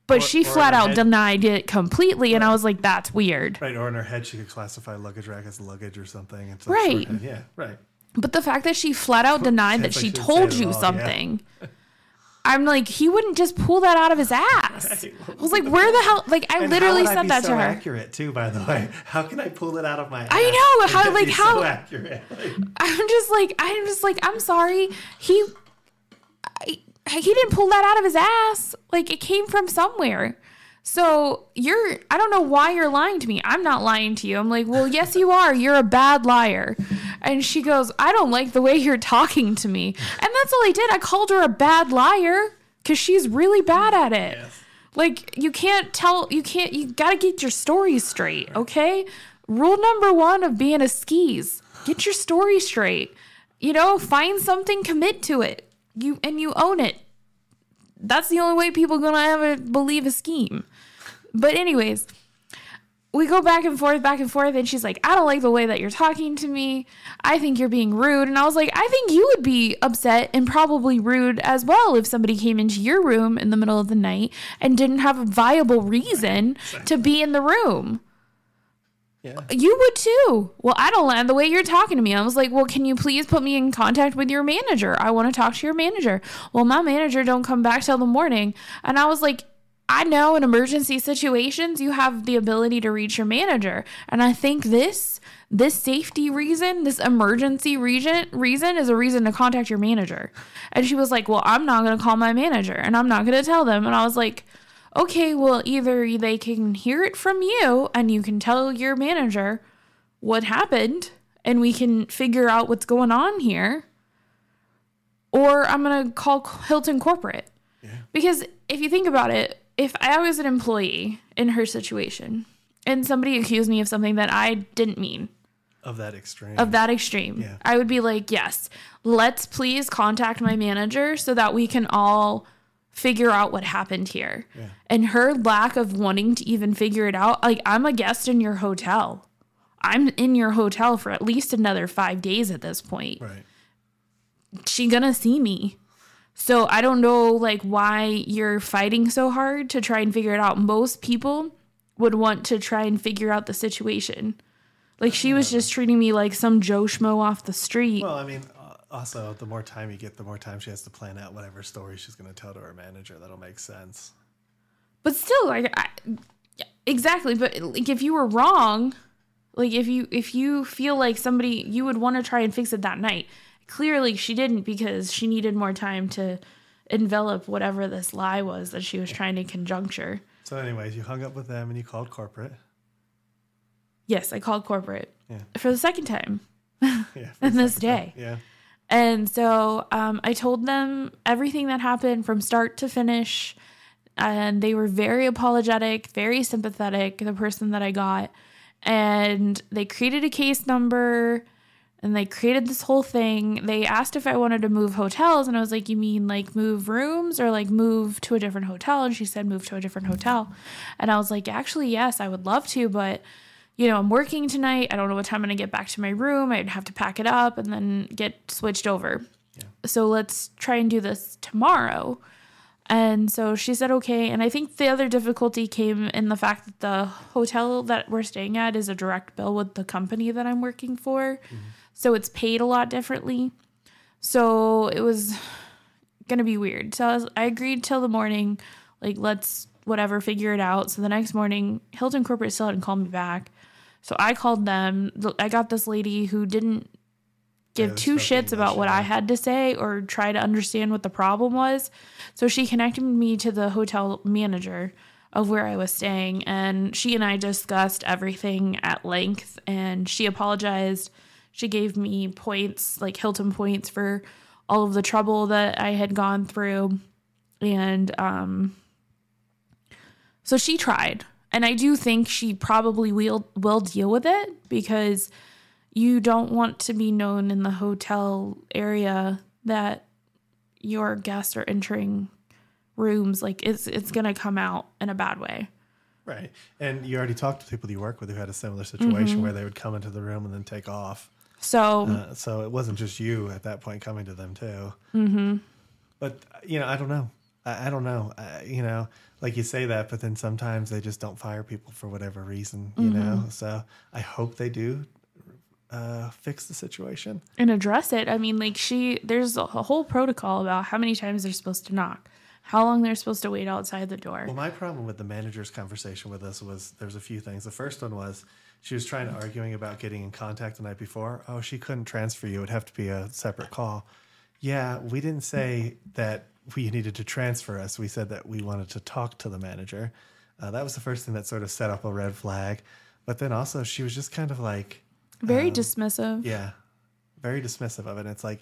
But Or- she or flat out head- denied it completely. And I was like, that's weird. Right, or in her head, she could classify luggage rack as luggage or something. It's Right. Yeah, right. But the fact that she flat out denied that like she she told you all, yeah. I'm like, he wouldn't just pull that out of his ass. I was like, where the hell? Like, I And literally would I said that so to her. Accurate too, by the way. How can I pull it out of my? I know, how- like, how- so accurate. I'm just like, I'm just like, I'm sorry. He, I, he didn't pull that out of his ass. Like, it came from somewhere. So you're, I don't know why you're lying to me. I'm not lying to you. I'm like, well, yes, you are. You're a bad liar. And she goes, I don't like the way you're talking to me. And that's all I did. I called her a bad liar because she's really bad at it. Yes. Like, you can't tell, you can't, you got to get your story straight, okay? Rule number one of being a skis get your story straight. You know, find something, commit to it. You and you own it. That's the only way people gonna ever believe a scheme. But anyways, we go back and forth, back and forth, and she's like, I don't like the way that you're talking to me. I think you're being rude. And I was like, I think you would be upset and probably rude as well if somebody came into your room in the middle of the night and didn't have a viable reason to be in the room. Yeah. You would too. Well, I don't like the way you're talking to me. I was like, well, can you please put me in contact with your manager? I want to talk to your manager. Well, my manager don't come back till the morning. And I was like, I know in emergency situations you have the ability to reach your manager. And I think this this safety reason, this emergency reason reason is a reason to contact your manager. And she was like, "Well, I'm not going to call my manager and I'm not going to tell them." And I was like, "Okay, well, either they can hear it from you and you can tell your manager what happened and we can figure out what's going on here, or I'm going to call Hilton corporate." Because if you think about it, if I was an employee in her situation and somebody accused me of something that I didn't mean, Of that extreme. of that extreme, Yeah. I would be like, yes, let's please contact my manager so that we can all figure out what happened here. Yeah. And her lack of wanting to even figure it out, like, I'm a guest in your hotel. I'm in your hotel for at least another five days at this point right. she gonna see me so i don't know like why you're fighting so hard to try and figure it out. Most people would want to try and figure out the situation. Like she was just treating me like some joe schmo off the street. Well, I mean, uh, also, the more time you get, the more time she has to plan out whatever story she's going to tell to her manager. That'll make sense. but still like I, exactly. But like if you were wrong like if you if you feel like somebody you would want to try and fix it that night clearly she didn't because she needed more time to envelop whatever this lie was that she was trying to conjuncture So, anyways, you hung up with them and you called corporate. Yes, I called corporate Yeah. for the second time Yeah. in this time. day. Yeah. And so um, I told them everything that happened from start to finish. And they were very apologetic, very sympathetic, the person that I got. And they created a case number and they created this whole thing. They asked if I wanted to move hotels. And I was like, You mean like move rooms or like move to a different hotel? And she said, Move to a different hotel. And I was like, Actually, yes, I would love to, but you know, I'm working tonight. I don't know what time I'm going to get back to my room. I'd have to pack it up and then get switched over. So let's try and do this tomorrow. And so she said, okay. And I think the other difficulty came in the fact that the hotel that we're staying at is a direct bill with the company that I'm working for. Mm-hmm. So it's paid a lot differently. So it was going to be weird. So I, was, I agreed till the morning, like, let's whatever, figure it out. So the next morning, Hilton Corporate still hadn't called me back. So I called them. I got this lady who didn't give they two shits about what yeah. I had to say or try to understand what the problem was. So she connected me to the hotel manager of where I was staying, and she and I discussed everything at length. And she apologized. She gave me points, like Hilton points, for all of the trouble that I had gone through. And um, so she tried. And I do think she probably will will deal with it because you don't want to be known in the hotel area that your guests are entering rooms like it's it's going to come out in a bad way. Right. And you already talked to people you work with who had a similar situation Mm-hmm. where they would come into the room and then take off. So, Uh, so it wasn't just you at that point coming to them too. Mm-hmm. But you know, I don't know. I, I don't know. I, you know, like you say that, but then sometimes they just don't fire people for whatever reason. You Mm-hmm. know. So I hope they do uh, fix the situation. and address it. I mean, like she there's a whole protocol about how many times they're supposed to knock, how long they're supposed to wait outside the door. Well, my problem with the manager's conversation with us was there's a few things. The first one was she was trying to arguing about getting in contact the night before. Oh, she couldn't transfer you; it'd have to be a separate call. Yeah, we didn't say that we needed to transfer us. We said that we wanted to talk to the manager. Uh, that was the first thing that sort of set up a red flag. But then also, she was just kind of like, Very dismissive. yeah, very dismissive of it. And it's like,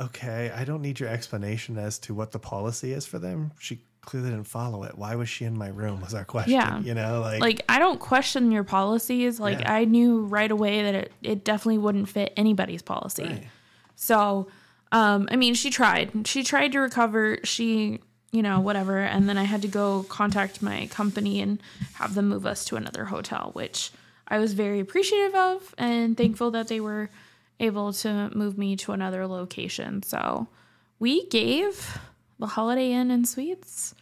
okay, I don't need your explanation as to what the policy is for them. She clearly didn't follow it. Why was she in my room? Was our question. Yeah. You know, like, Like I don't question your policies. Like Yeah. I knew right away that it, it definitely wouldn't fit anybody's policy. Right. So, um, I mean, she tried. She tried to recover. She you know, whatever. And then I had to go contact my company and have them move us to another hotel, which I was very appreciative of and thankful that they were able to move me to another location. So we gave the Holiday Inn and Suites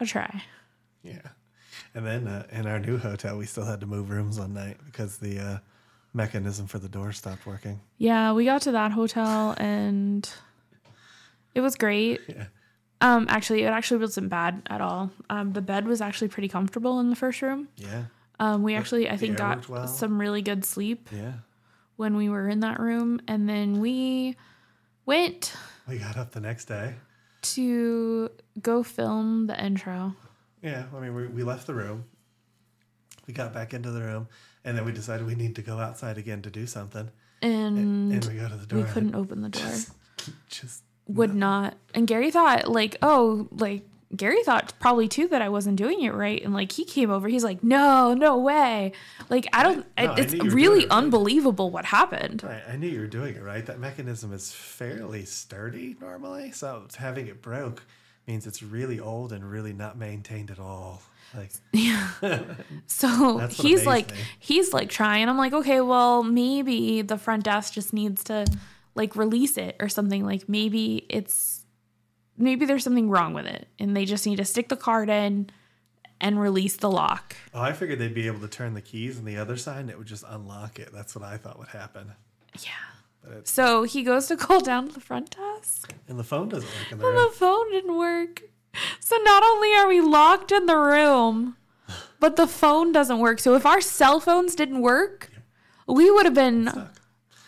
a try. Yeah. And then uh, in our new hotel, we still had to move rooms one night because the uh, mechanism for the door stopped working. Yeah, we got to that hotel and it was great. Yeah. Um, actually, it actually wasn't bad at all. Um, the bed was actually pretty comfortable in the first room. Yeah. Um, we actually, I think, got well. some really good sleep Yeah. when we were in that room, and then we went We got up the next day. To go film the intro. Yeah. I mean, we, we left the room. We got back into the room. And then we decided we need to go outside again to do something. And, And we go to the door. we couldn't open the door. Just, just Would not. And Gary thought, like, oh, like, Gary thought probably too that I wasn't doing it right. And like, he came over, he's like, no, no way. Like, I don't, No, I it's were really it right. unbelievable what happened. I, I knew you were doing it right. That mechanism is fairly sturdy normally, so having it broke means it's really old and really not maintained at all. Like, So he's like, me. he's like trying. I'm like, okay, well, maybe the front desk just needs to like release it or something. Like maybe it's, maybe there's something wrong with it and they just need to stick the card in and release the lock. oh, I figured they'd be able to turn the keys on the other side and it would just unlock it. That's what I thought would happen. Yeah. It's, So he goes to call down to the front desk and the phone doesn't work in the room. The phone didn't work. So not only are we locked in the room, but the phone doesn't work. So if our cell phones didn't work, we would have been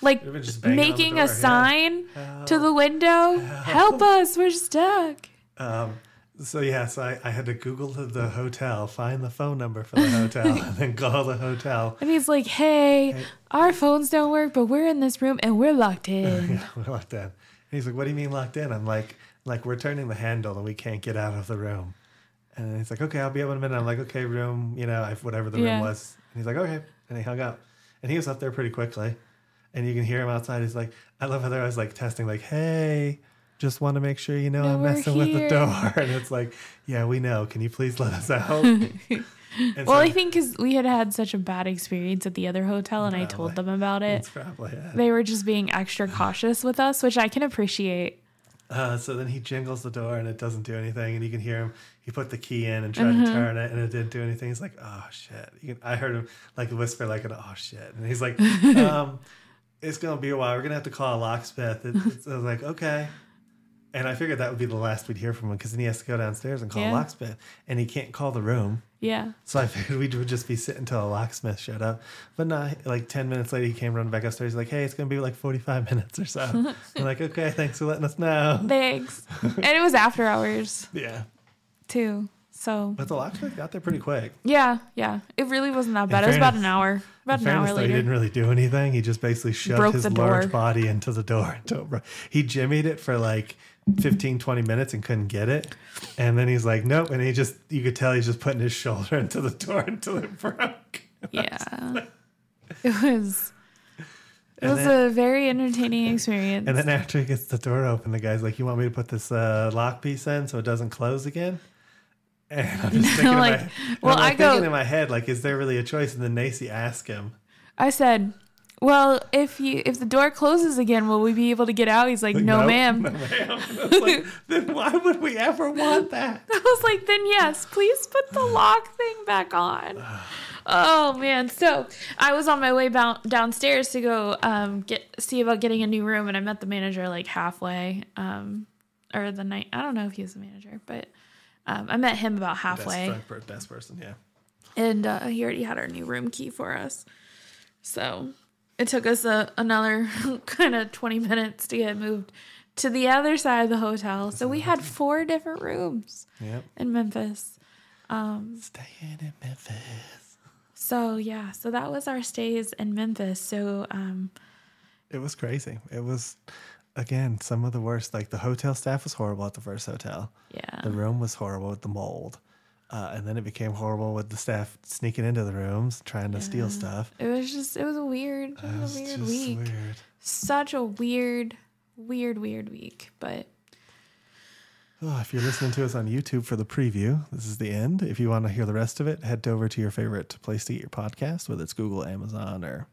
like We've been just banging on the making a yeah. sign to the window. Help us, we're stuck. Um, so yeah, so I, I had to Google the, the hotel, find the phone number for the hotel, and then call the hotel. And he's like, "Hey, our phones don't work, but we're in this room and we're locked in." Yeah, we're locked in. And he's like, "What do you mean locked in?" I'm like, "Like we're turning the handle and we can't get out of the room." And he's like, "Okay, I'll be up in a minute." I'm like, "Okay, room, you know, whatever the Yeah. room was." And he's like, "Okay," and he hung up. And he was up there pretty quickly, and you can hear him outside. He's like, "I love how they're always like testing, like, hey." Just want to make sure you know No, I'm messing with the door, and it's like, yeah, we know. Can you please let us out? Well, so- I think because we had had such a bad experience at the other hotel, and I told them about it. Probably it. They were just being extra cautious with us, which I can appreciate. Uh, so then he jingles the door and it doesn't do anything, and you can hear him. He put the key in and tried Mm-hmm. to turn it, and it didn't do anything. He's like, "Oh shit!" You can, I heard him like whisper like an "Oh shit," and he's like, um, "It's gonna be a while. We're gonna have to call a locksmith." It, it's, I was like, "Okay." And I figured that would be the last we'd hear from him because then he has to go downstairs and call Yeah. a locksmith, and he can't call the room. Yeah. So I figured we would just be sitting until a locksmith showed up. But not like 10 minutes later, he came running back upstairs. He's like, hey, it's going to be like 45 minutes or so. I'm like, okay, thanks for letting us know. Thanks. and it was after hours Yeah. too. So But the locksmith got there pretty quick. yeah, yeah. It really wasn't that bad. It was about an hour. About an hour fairness, though, he didn't really do anything. He just basically shoved Broke his large body into the door. He jimmied it for like 15, 20 minutes and couldn't get it. And then he's like, nope. And he just, you could tell he's just putting his shoulder into the door until it broke. Yeah. it was it And was then- a very entertaining experience. And then after he gets the door open, the guy's like, "You want me to put this uh, lock piece in so it doesn't close again?" And I'm just thinking, Like, my, well, I'm like I go- thinking in my head, like, is there really a choice? And then Nacy asked him, I said, "Well, if you if the door closes again, will we be able to get out?" He's like, "No, "Nope, ma'am." no, ma'am." Like, then why would we ever want that? I was like, "Then yes, please put the lock thing back on." Oh man! So I was on my way bound downstairs to go um, get see about getting a new room, and I met the manager like halfway, um, or the night. I don't know if he was the manager, but um, I met him about halfway. Best, per- person, yeah. and uh, he already had our new room key for us. So it took us a, another kind of 20 minutes to get moved to the other side of the hotel. So we had four different rooms Yep. in Memphis. Um, Staying in Memphis. So yeah, so that was our stays in Memphis. So um, It was crazy. It was, again, some of the worst. Like the hotel staff was horrible at the first hotel. yeah, The room was horrible with the mold. Uh, and then it became horrible with the staff sneaking into the rooms, trying to steal stuff. it was just it was a weird, it It was a weird just week. weird. Such a weird, weird, weird week. But Oh, if you're listening to us on YouTube for the preview, this is the end. If you want to hear the rest of it, head over to your favorite place to get your podcast, whether it's Google, Amazon, or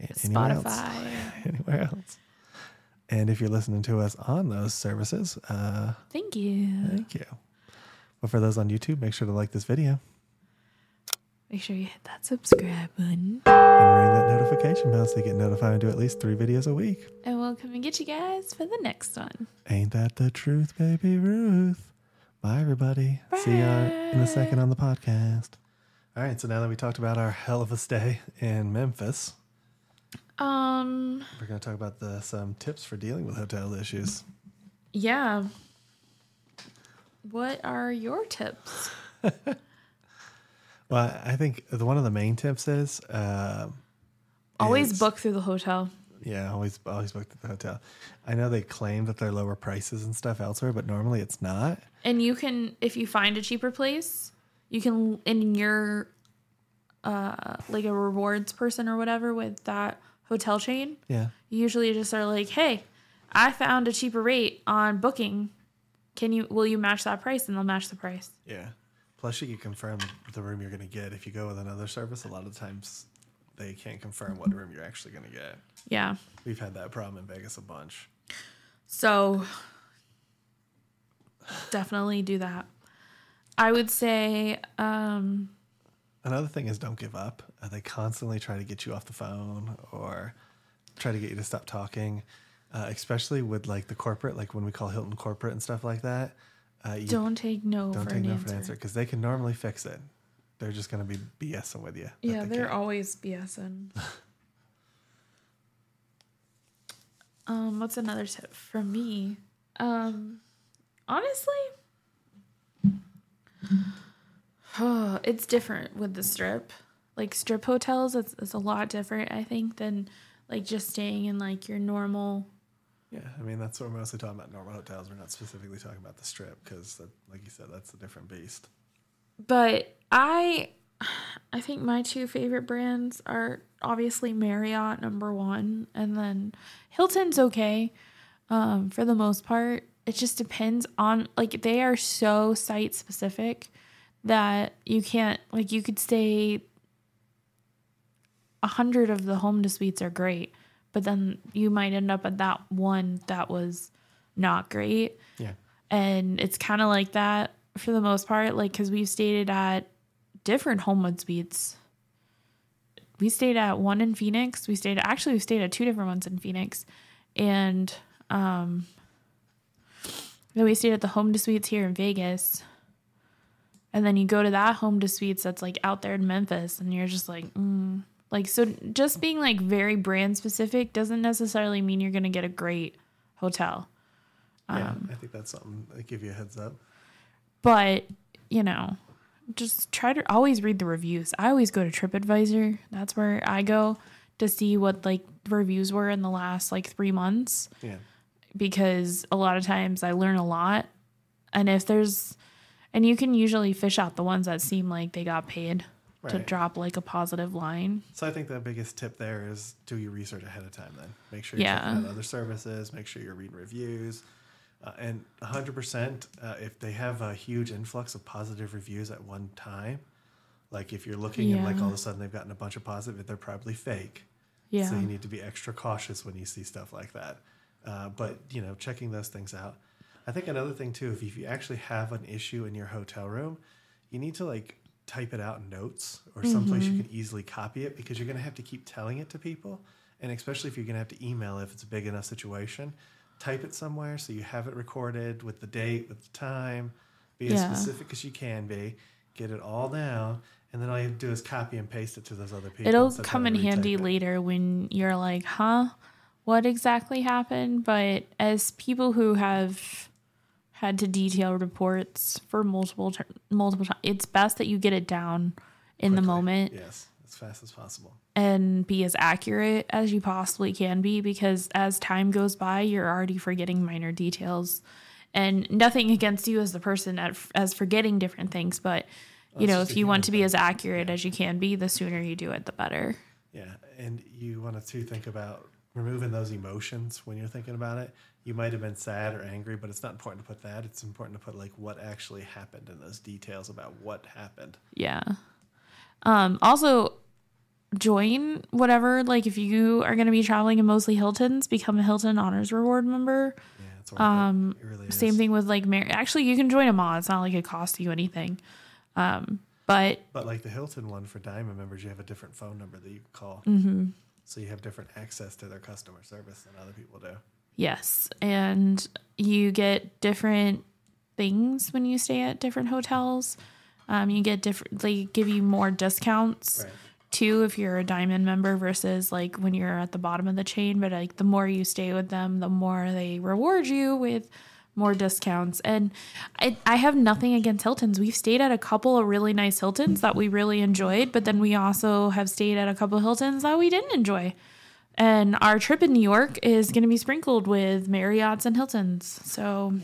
a- anywhere else. Spotify. Anywhere else. And if you're listening to us on those services, uh, Thank you. thank you. But for those on YouTube, make sure to like this video Make sure you hit that subscribe button. and ring that notification bell so you get notified and do at least three videos a week. And we'll come and get you guys for the next one. Ain't that the truth, baby Ruth? Bye, everybody. See ya in a second on the podcast. All right, so now that we talked about our hell of a stay in Memphis, Um, we're going to talk about the some tips for dealing with hotel issues. yeah. What are your tips? Well, I think the, one of the main tips is, um Always is- book through the hotel. Yeah, always always book through the hotel. I know they claim that they're lower prices and stuff elsewhere, but normally it's not. And you can, if you find a cheaper place, you can, in your, uh, like a rewards person or whatever with that hotel chain, Yeah. you usually just are like, hey, I found a cheaper rate on booking. Can you, will you match that price? And they'll match the price. Yeah. Plus, you can confirm the room you're going to get. If you go with another service, a lot of times they can't confirm what room you're actually going to get. Yeah. We've had that problem in Vegas a bunch. So definitely do that. I would say, um, Another thing is don't give up. Uh, they constantly try to get you off the phone or try to get you to stop talking, uh, especially with like the corporate, like when we call Hilton corporate and stuff like that. Uh, you don't take no don't for take an no answer. for an answer because they can normally fix it. They're just going to be BSing with you. Yeah, they they're can't. always BSing. um, what's another tip for me? Um, honestly, it's different with the strip. Like strip hotels, it's, it's a lot different, I think, than like just staying in like your normal. Yeah, I mean that's what we're mostly talking about. Normal hotels. We're not specifically talking about the strip because, like you said, that's a different beast. But I, I think my two favorite brands are obviously Marriott number one, and then Hilton's okay, um, for the most part. It just depends on like they are so site specific that you can't like you could stay a hundred of the Home2 Suites are great, but then you might end up at that one that was not great. Yeah, and it's kind of like that for the most part like because we've stayed at different homewood suites we stayed at one in phoenix. We stayed actually we stayed at two different ones in phoenix. And um then we stayed at the Home2 Suites here in vegas and then you go to that Home2 Suites that's like out there in memphis and you're just like mm. like so just being like very brand specific doesn't necessarily mean you're gonna get a great hotel yeah. Um, I think that's something that give you a heads up. but you know just try to always read the reviews i always go to tripadvisor that's where i go to see what like reviews were in the last like three months Yeah, because a lot of times i learn a lot and if there's and you can usually fish out the ones that seem like they got paid to drop like a positive line So I think the biggest tip there is do your research ahead of time. Then make sure you're Yeah. checking out other services. Make sure you're reading reviews. Uh, and 100%, uh, if they have a huge influx of positive reviews at one time, like if you're looking and like all of a sudden they've gotten a bunch of positive, they're probably fake. yeah So you need to be extra cautious when you see stuff like that. Uh, but you know, checking those things out. I think another thing too, if you, if you actually have an issue in your hotel room, you need to like type it out in notes or someplace you mm-hmm. can easily copy it because you're going to have to keep telling it to people, and especially if you're going to have to email if it's a big enough situation. Type it somewhere so you have it recorded with the date, with the time. Be as specific as you can be. Get it all down, and then all you have to do is copy and paste it to those other people. it'll come in having to retype handy it. later when you're like, huh, what exactly happened? But as people who have had to detail reports for multiple tur- multiple times, it's best that you get it down in the moment Yes, as fast as possible. and be as accurate as you possibly can be because as time goes by, you're already forgetting minor details. And nothing against you as the person at, as forgetting different things, but you know, if you want to be as accurate as you can be, the sooner you do it, the better. Yeah, and you want to think about removing those emotions when you're thinking about it. You might have been sad or angry, but it's not important to put that. It's important to put like what actually happened and those details about what happened. Yeah. Um, also, join whatever. Like, if you are going to be traveling in mostly Hiltons, become a Hilton Honors Reward member. Yeah, it's Um, it. It really Same thing with like Mar- Actually, you can join a mod. It's not like it costs you anything. Um, but But like the Hilton one for Diamond members, you have a different phone number that you can call. Mm-hmm. So you have different access to their customer service than other people do. yes, and you get different things when you stay at different hotels. Um, you get different. They give you more discounts. Right. too if you're a diamond member versus like when you're at the bottom of the chain but like the more you stay with them the more they reward you with more discounts. And I, I have nothing against hiltons. We've stayed at a couple of really nice hiltons that we really enjoyed but then we also have stayed at a couple of hiltons that we didn't enjoy. And our trip in new york is going to be sprinkled with marriotts and hiltons. So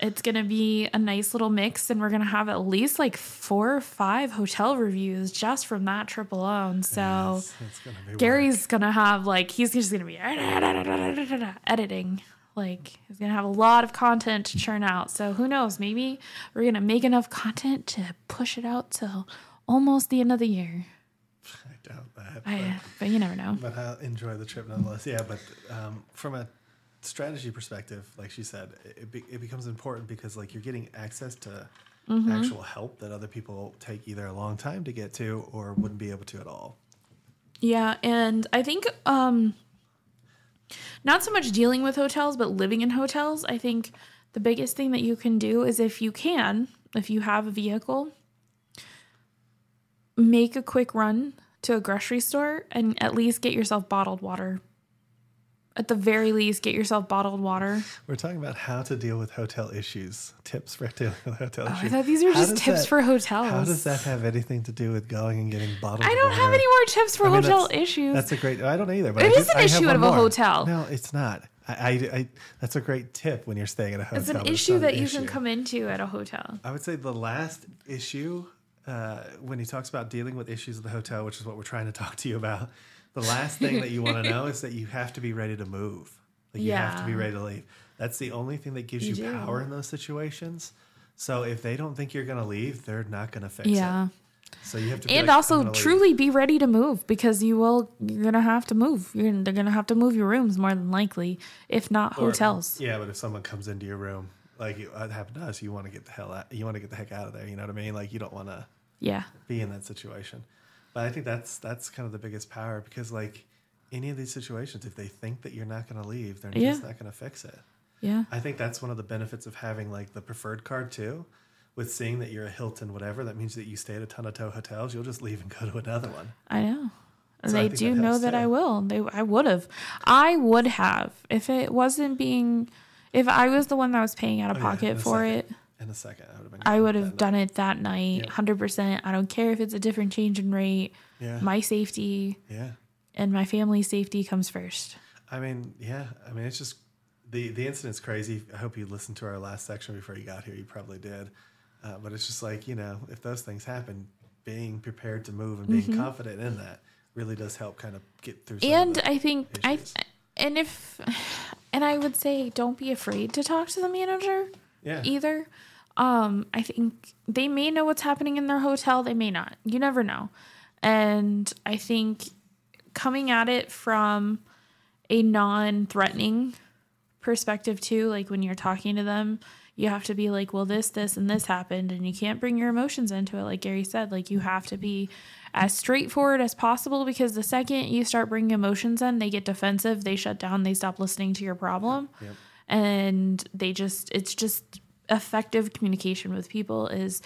it's going to be a nice little mix and we're going to have at least like four or five hotel reviews just from that trip alone. So it's gonna gary's going to have like he's just going to be editing like he's going to have a lot of content to churn out so who knows maybe we're going to make enough content to push it out till almost the end of the year I doubt that. I, but you never know but I'll enjoy the trip nonetheless. Yeah, but um, from a strategy perspective, like she said, it, be, it becomes important because like you're getting access to Mm-hmm. actual help that other people take either a long time to get to or wouldn't be able to at all. Yeah, and I think um not so much dealing with hotels, but living in hotels. I think the biggest thing that you can do is if you can, if you have a vehicle, make a quick run to a grocery store and at least get yourself bottled water. At the very least, get yourself bottled water. We're talking about how to deal with hotel issues, tips for dealing with hotel Oh, I thought these were How just tips that- for hotels. How does that have anything to do with going and getting bottled I don't water? have any more tips for I mean, hotel that's- issues. That's a great. I don't either. But It I is an I issue of a hotel. No, it's not. I, I, I- that's a great tip when you're staying at a hotel. it's an issue that an you can come into at a hotel. I would say the last issue uh, when he talks about dealing with issues at the hotel, which is what we're trying to talk to you about. The last thing that you want to know is that you have to be ready to move. Like you have to be ready to leave. That's the only thing that gives You you, power in those situations. So if they don't think you're going to leave, they're not going to fix it. Yeah. it. So you have to be and like, "I'm also gonna leave." truly be ready to move because you will you're gonna have to move you're they're gonna have to move your rooms more than likely if not Or- hotels Yeah, but if someone comes into your room, like it it happened to us, you want to get the hell out. You want to get the heck out of there. You know what I mean? Like you don't want to yeah be in that situation. But I think that's that's kind of the biggest power because like any of these situations, if they think that you're not going to leave, they're Yeah. just not going to fix it. yeah I think that's one of the benefits of having like the preferred card too. With seeing that you're a Hilton, whatever, that means that you stay at a ton of toe hotels. You'll just leave and go to another one. i know So they do that know that too. i will they i would have i would have if it wasn't being if i was the one that was paying out of Oh, pocket a for second. it In a second, I would have been. i would have done it that night Yeah. 100% i don't care if it's a different change in rate Yeah, my safety yeah. and my family's safety comes first I mean, yeah. I mean, it's just the the incident's crazy. I hope you listened to our last section before you got here. You probably did, uh, but it's just like you know, if those things happen, being prepared to move and being Mm-hmm. confident in that really does help kind of get through. And I think I and if and I would say don't be afraid to talk to the manager yeah, either. Um, I think they may know what's happening in their hotel, they may not. You never know. And I think coming at it from a non-threatening perspective too, like when you're talking to them, you have to be like, well, this, this, and this happened, and you can't bring your emotions into it. Like Gary said, like you have to be as straightforward as possible because the second you start bringing emotions in, they get defensive, they shut down, they stop listening to your problem, Yep. And they just, it's just effective communication with people is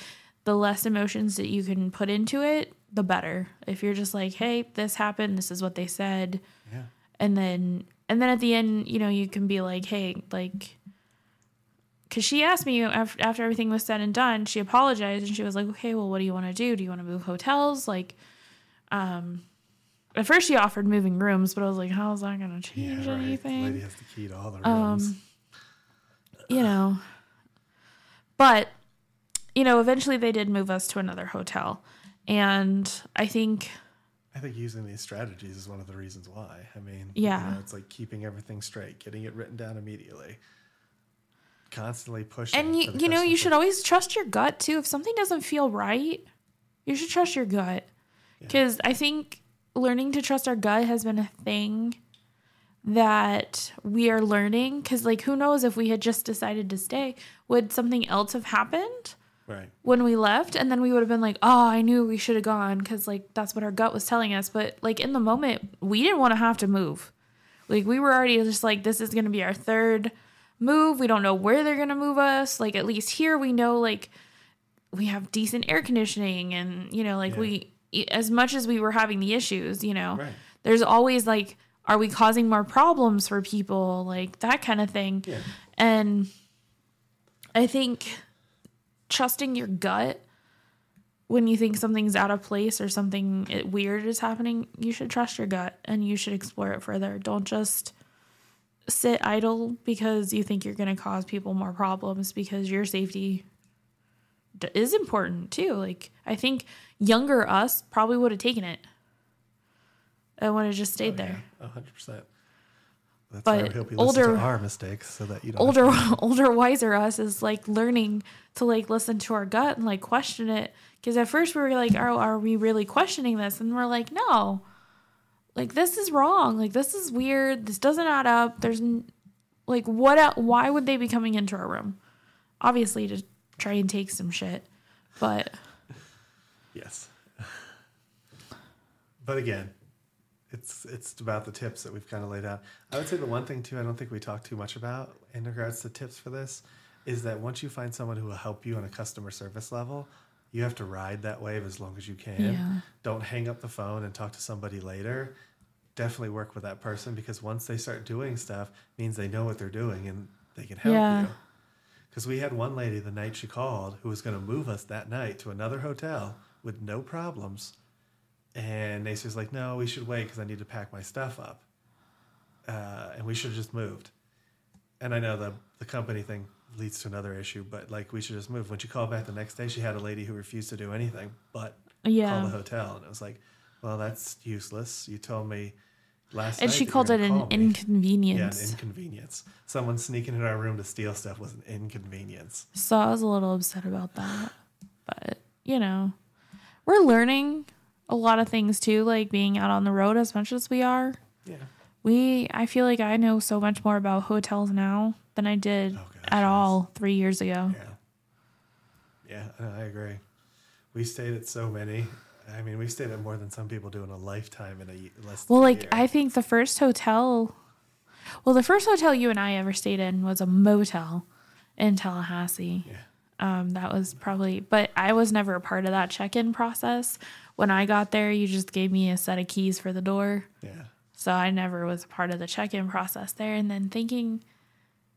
the less emotions that you can put into it, the better. If you're just like, hey, this happened, this is what they said, yeah, and then and then at the end you know you can be like hey like because she asked me after, after everything was said and done she apologized and she was like okay well what do you want to do do you want to move hotels like um at first she offered moving rooms but i was like how is that going to yeah. change Right. The anything lady has the key to all the Um, rooms. You know but you know eventually they did move us to another hotel and i think I think using these strategies is one of the reasons why. I mean, Yeah. you know, it's like keeping everything straight, getting it written down immediately, constantly pushing. And you, you know, you should always trust your gut too. If something doesn't feel right, you should trust your gut. Because I think learning to trust our gut has been a thing that we are learning. Because, like, who knows if we had just decided to stay, would something else have happened right. when we left? And then we would have been like, oh, I knew we should have gone because, like, that's what our gut was telling us. But, like, in the moment, we didn't want to have to move. Like, we were already just like, this is going to be our third move. We don't know where they're going to move us. Like, at least here we know, like, we have decent air conditioning and, you know, like, Yeah. we, as much as we were having the issues, you know, Right. there's always like, are we causing more problems for people? Like, that kind of thing. Yeah. And I think trusting your gut when you think something's out of place or something eh, weird is happening, you should trust your gut and you should explore it further. Don't just sit idle because you think you're going to cause people more problems because your safety is important too. Like, I think younger us probably would have taken it and would have just stayed oh, there. A hundred percent. That's But why we hope you listen older- to our mistakes so that you don't. older older wiser us is like learning to like listen to our gut and like question it because at first we were like oh are we really questioning this and we're like no like this is wrong like this is weird this doesn't add up there's n- like what el- why would they be coming into our room obviously to try and take some shit but Yes. But again, it's it's about the tips that we've kind of laid out. I would say the one thing too, I don't think we talked too much about in regards to tips for this, is that once you find someone who will help you on a customer service level, you have to ride that wave as long as you can. Yeah. Don't hang up the phone and talk to somebody later. Definitely work with that person because once they start doing stuff, means they know what they're doing and they can help Yeah. you. Because we had one lady the night she called who was going to move us that night to another hotel with no problems. And Nacy was like, no, we should wait because I need to pack my stuff up. Uh, and we should have just moved. And I know the, the company thing leads to another issue, but like we should just move. When she called back the next day, she had a lady who refused to do anything but call the hotel. And it was like, well, that's useless. You told me last night. and she called it an call me." inconvenience Yeah, an inconvenience. Someone sneaking in our room to steal stuff was an inconvenience. So I was a little upset about that. But, you know, we're learning a lot of things too, like being out on the road as much as we are. Yeah. We I feel like I know so much more about hotels now than I did Oh, gosh, at all 3 years ago. Yeah. Yeah, I agree. We stayed at so many. I mean, we've stayed at more than some people do in a lifetime in a less than Well, like year. I think the first hotel Well, the first hotel you and I ever stayed in was a motel in Tallahassee. Yeah. Um, that was probably, but I was never a part of that check-in process. When I got there, you just gave me a set of keys for the door. Yeah. So I never was a part of the check in process there. And then thinking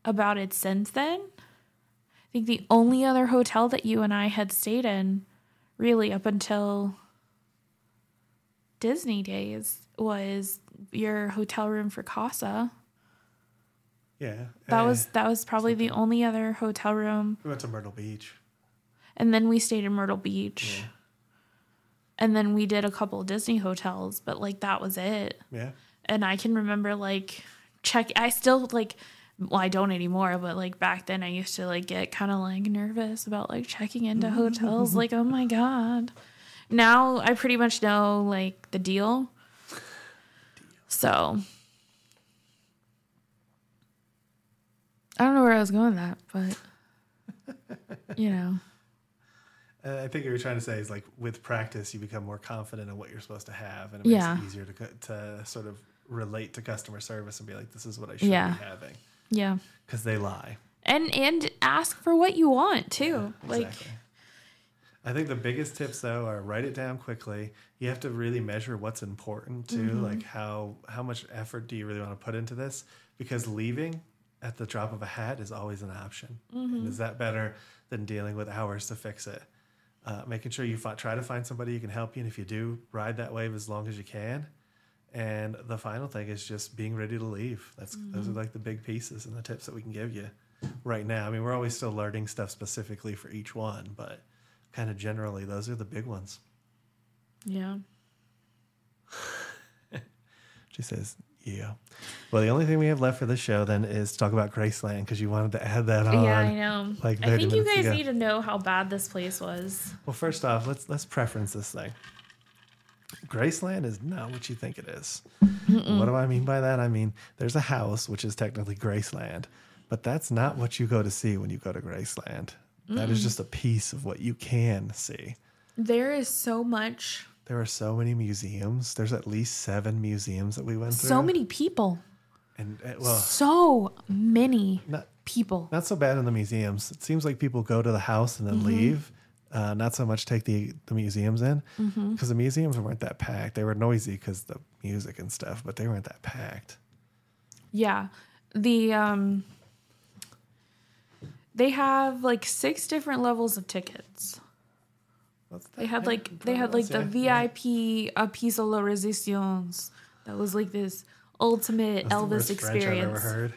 about it since then, I think the only other hotel that you and I had stayed in, really up until Disney days, was your hotel room for Casa. Yeah. That eh, was that was probably the only other hotel room. We went to Myrtle Beach. And then we stayed in Myrtle Beach. Yeah. And then we did a couple of Disney hotels, but like that was it. Yeah. and I can remember like check. I still like. Well, I don't anymore, but like back then, I used to like get kind of like nervous about like checking into hotels. like, oh my god. Now I pretty much know like the deal. So I don't know where I was going with that, but you know, Uh, I think what you're trying to say is like with practice, you become more confident in what you're supposed to have, and it Yeah. makes it easier to to sort of relate to customer service and be like, "This is what I should Yeah. be having," yeah, because they lie. and and ask for what you want too. Like, Exactly. I think the biggest tips though are write it down quickly. You have to really measure what's important too, Mm-hmm. like how how much effort do you really want to put into this? Because leaving at the drop of a hat is always an option. Mm-hmm. And is that better than dealing with hours to fix it? Uh, making sure you fi- try to find somebody who can help you, and if you do, ride that wave as long as you can. And the final thing is just being ready to leave. That's those Mm-hmm. are like the big pieces and the tips that we can give you right now. I mean, we're always still learning stuff specifically for each one, but kind of generally, those are the big ones. yeah. She says, "Yeah." Well, the only thing we have left for the show then is to talk about Graceland because you wanted to add that on. yeah, I know. like I think you guys ago. need to know how bad this place was. Well, first off, let's let's preference this thing. Graceland is not what you think it is. What do I mean by that? I mean there's a house which is technically Graceland, but that's not what you go to see when you go to Graceland. That is mm. just a piece of what you can see. There is so much, There are so many museums. There's at least seven museums that we went through. so many people, and uh, well, so many not people. not so bad in the museums. It seems like people go to the house and then Mm-hmm. leave. Uh, not so much take the the museums in because Mm-hmm. the museums weren't that packed. They were noisy because the music and stuff, but they weren't that packed. Yeah. The um they have like six different levels of tickets. What's that? They had like they had like the yeah, yeah. VIP a piece of la resistance. That was like this ultimate That's the Elvis worst French I've ever experience. heard.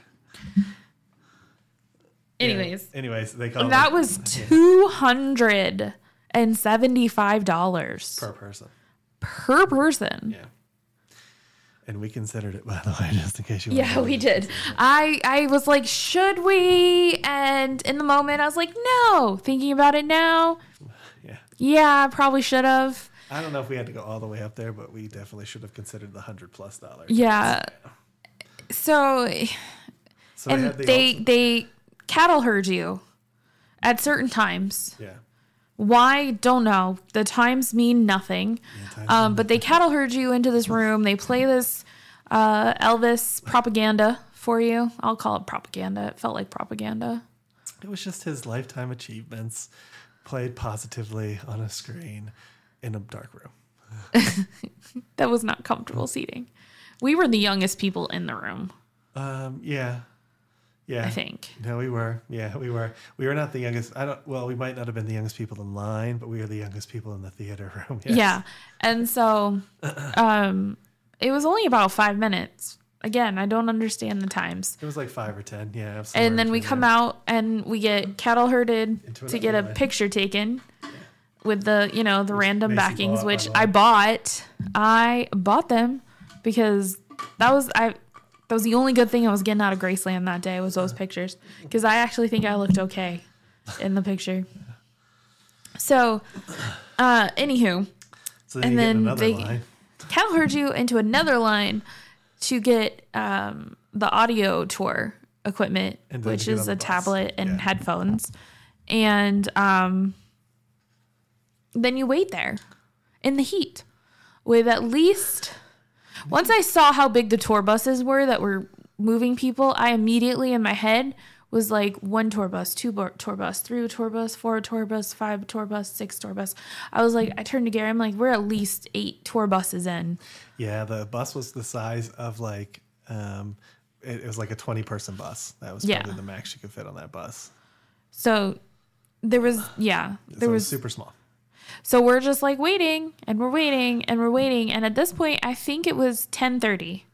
Anyways, Yeah. anyways, they call that it was two hundred and seventy five dollars per person. per person. Yeah. And we considered it, by the way, just in case you. Yeah, wanted we to- did. I I was like, should we? And in the moment, I was like, no. Thinking about it now, Yeah. yeah, probably should have. I don't know if we had to go all the way up there, but we definitely should have considered the hundred plus dollars. Yeah. So So they and the they ulti- they cattle herd you at certain times. yeah. Why? Don't know. The times mean nothing. times Um, but they cattle herd you into this room. They play this uh, Elvis propaganda for you. I'll call it propaganda. It felt like propaganda. It was just his lifetime achievements played positively on a screen in a dark room. That was not comfortable seating. We were the youngest people in the room, Um, yeah. Yeah. I think. No, we were. Yeah, we were. We were not the youngest. I don't. Well, we might not have been the youngest people in line, but we were the youngest people in the theater room. Yes. Yeah. And so um, it was only about five minutes. Again, I don't understand the times. It was like five or ten. Yeah. And then we come there. out and we get cattle herded to get a picture taken with the, you know, the random Macy backings, bought, which. I bought. I bought them because that was I that was the only good thing I was getting out of Graceland that day was those pictures because I actually think I looked okay in the picture. So, uh, anywho, So then and you then they- line. cattle herd you into another line to get um, the audio tour equipment, which is a bus. tablet and Yeah. headphones. And um, then you wait there in the heat with at least. Once I saw how big the tour buses were that were moving people, I immediately in my head was like one tour bus, two bo- tour bus, three tour bus, four tour bus, five tour bus, six tour bus. I was like, I turned to Gary, I'm like, we're at least eight tour buses in. Yeah, the bus was the size of like. Um, it, it was like a twenty-person bus. That was Yeah. probably the max you could fit on that bus. So there was, yeah, So there it was was. super small. So we're just like waiting and we're waiting and we're waiting. And at this point, I think it was 1030.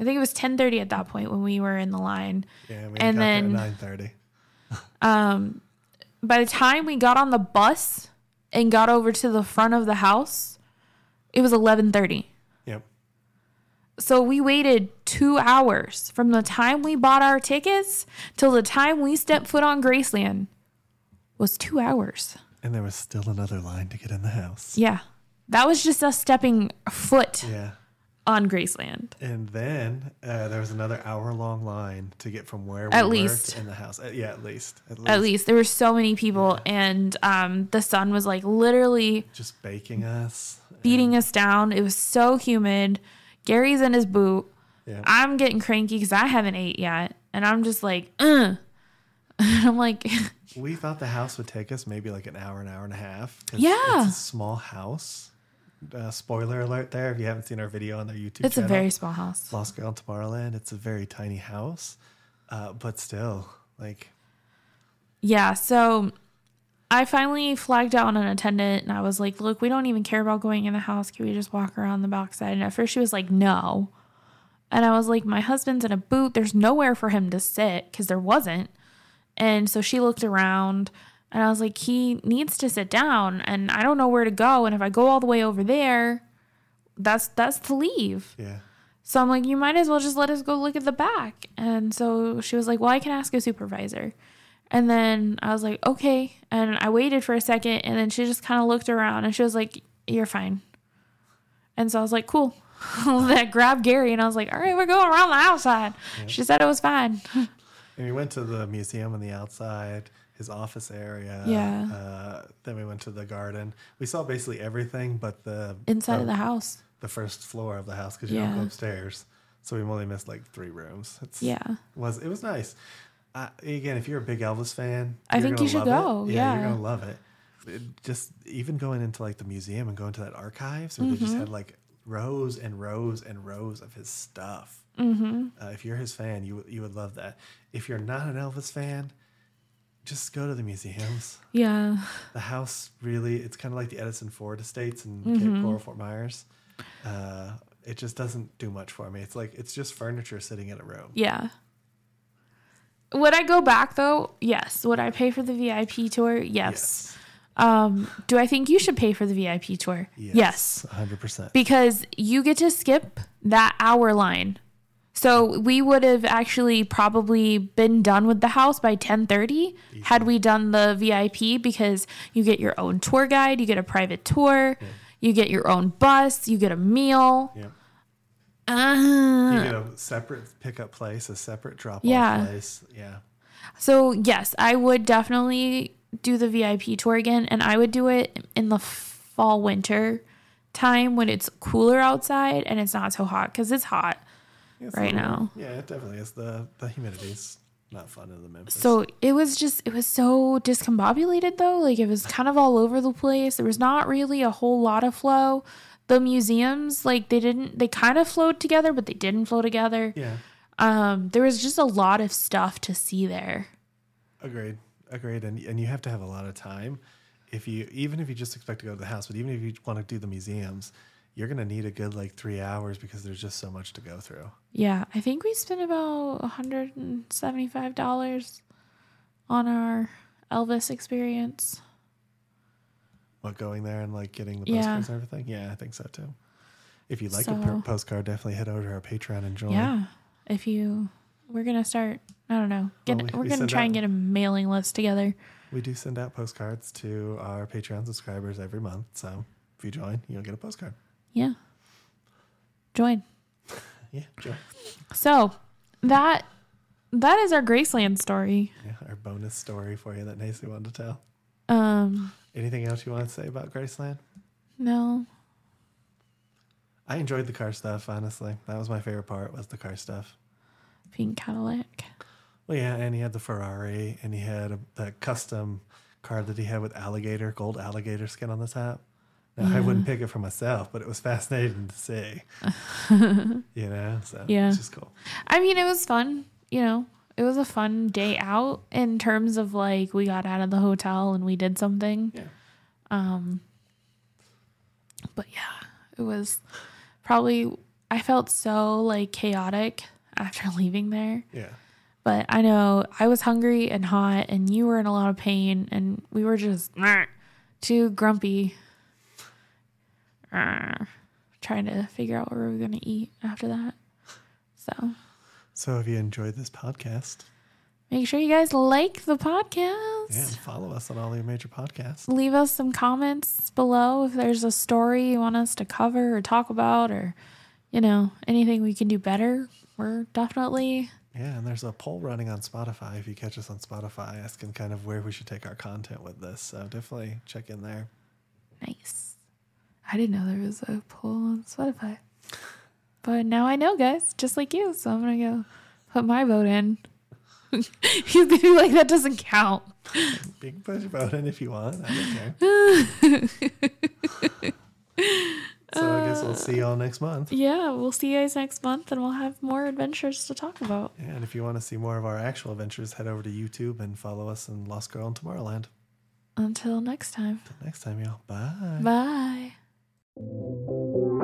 I think it was 1030 at that point when we were in the line. Yeah, we And got there at then- nine thirty. By the time we got on the bus and got over to the front of the house, it was 1130. So we waited two hours from the time we bought our tickets till the time we stepped foot on Graceland was two hours. And there was still another line to get in the house. Yeah. That was just us stepping foot Yeah. on Graceland. And then uh, there was another hour-long line to get from where we At worked least. in the house. Uh, yeah, at least. At least. At least there were so many people, and um, the sun was like literally Just baking us. beating us down. It was so humid. Gary's in his boot. Yeah. I'm getting cranky because I haven't ate yet, and I'm just like, uh. And I'm like, We thought the house would take us maybe like an hour, an hour and a half. Yeah. It's a small house. Uh, spoiler alert there if you haven't seen our video on their YouTube it's a very small house. Lost Girl in Tomorrowland. It's a very tiny house. Uh, but still, like, Yeah, so I finally flagged out an attendant and I was like, look, we don't even care about going in the house. Can we just walk around the backside? And at first she was like, no. And I was like, my husband's in a boot. There's nowhere for him to sit because there wasn't. And so she looked around and I was like, he needs to sit down and I don't know where to go. And if I go all the way over there, that's that's to leave. yeah. So I'm like, you might as well just let us go look at the back. And so she was like, well, I can ask a supervisor. And then I was like, okay. And I waited for a second and then she just kind of looked around and she was like, you're fine. And so I was like, cool. that grabbed Gary and I was like, all right, we're going around the outside. She said it was fine. And we went to the museum on the outside, his office area. Yeah. Uh, then we went to the garden. We saw basically everything but the Inside uh, of the house. the first floor of the house because you don't go upstairs. So we only missed like three rooms. It's, Yeah. was it was nice. Uh, again, if you're a big Elvis fan, I think you should go, yeah. you're gonna love it. It Just even going into like the museum and going to that archives where they just Mm-hmm. had like rows and rows and rows of his stuff. Mm-hmm. Uh, if you're his fan, you would- you would love that. If you're not an Elvis fan, just go to the museums. Yeah. The house really, it's kind of like the Edison Ford Estates in Mm-hmm. Cape Coral, Fort Myers. Uh, it just doesn't do much for me. It's like it's just furniture sitting in a room. Yeah. Would I go back though? Yes. Would I pay for the VIP tour? Yes. Um, do I think you should pay for the VIP tour? Yes. hundred percent. Because you get to skip that hour line. So we would have actually probably been done with the house by 10:30 had we done the VIP because you get your own tour guide, you get a private tour, you get your own bus, you get a meal. Yeah. You uh-huh. get a separate pickup place, a separate drop off Yeah. place. Yeah. So yes, I would definitely do the VIP tour again, and I would do it in the fall winter time when it's cooler outside and it's not so hot because it's hot It's right little- now. Yeah, it definitely is. The the humidity's not fun in the Memphis. So it was just it was so discombobulated though. Like it was kind of all over the place. There was not really a whole lot of flow. The museums, like they didn't they kind of flowed together, but they didn't flow together. yeah, Um, there was just a lot of stuff to see there. agreed, agreed. And and you have to have a lot of time. If you even if you just expect to go to the house, but even if you want to do the museums, you're gonna need a good like three hours because there's just so much to go through. Yeah, I think we spent about $175 on our Elvis experience. What going there and like getting the Yeah. postcards and everything. Yeah, I think so too. If you'd like a per- postcard, definitely head over to our Patreon and join. Yeah. If you we're to start, I don't know. Get Well, we- we, we are gonna try and get a mailing list together. We do send out postcards to our Patreon subscribers every month. So if you join, you'll get a postcard. Yeah. Join. Yeah, join. So, that that is our Graceland story. Yeah, our bonus story for you that Nacy wanted to tell. Um Anything else you want to say about Graceland? no. I enjoyed the car stuff, honestly. That was my favorite part was the car stuff. Pink Cadillac. Well, yeah, and he had the Ferrari, and he had a, that custom car that he had with alligator, gold alligator skin on the top. Now, I wouldn't pick it for myself, but it was fascinating to see. you know, so Yeah. it's just cool. I mean, it was fun, you know. It was a fun day out in terms of like we got out of the hotel and we did something. Yeah. Um but yeah, it was probably I felt so like chaotic after leaving there. Yeah. But I know I was hungry and hot and you were in a lot of pain and we were just too grumpy. uh, trying to figure out what we were going to eat after that. So So if you enjoyed this podcast, make sure you guys like the podcast. yeah, follow us on all your major podcasts. Leave us some comments below if there's a story you want us to cover or talk about or, you know, anything we can do better. We're definitely Yeah, and there's a poll running on Spotify. If you catch us on Spotify, asking kind of where we should take our content with this. So definitely check in there. nice. I didn't know there was a poll on Spotify. But now I know, guys, just like you. So I'm going to go put my vote in. He's going to be like, that doesn't count. You can put your vote in if you want. I don't care. so I guess we'll see y'all next month. Yeah, we'll see you guys next month and we'll have more adventures to talk about. Yeah, and if you want to see more of our actual adventures, head over to YouTube and follow us in Lost Girl in Tomorrowland. Until next time. Till next time, y'all. Bye. Bye.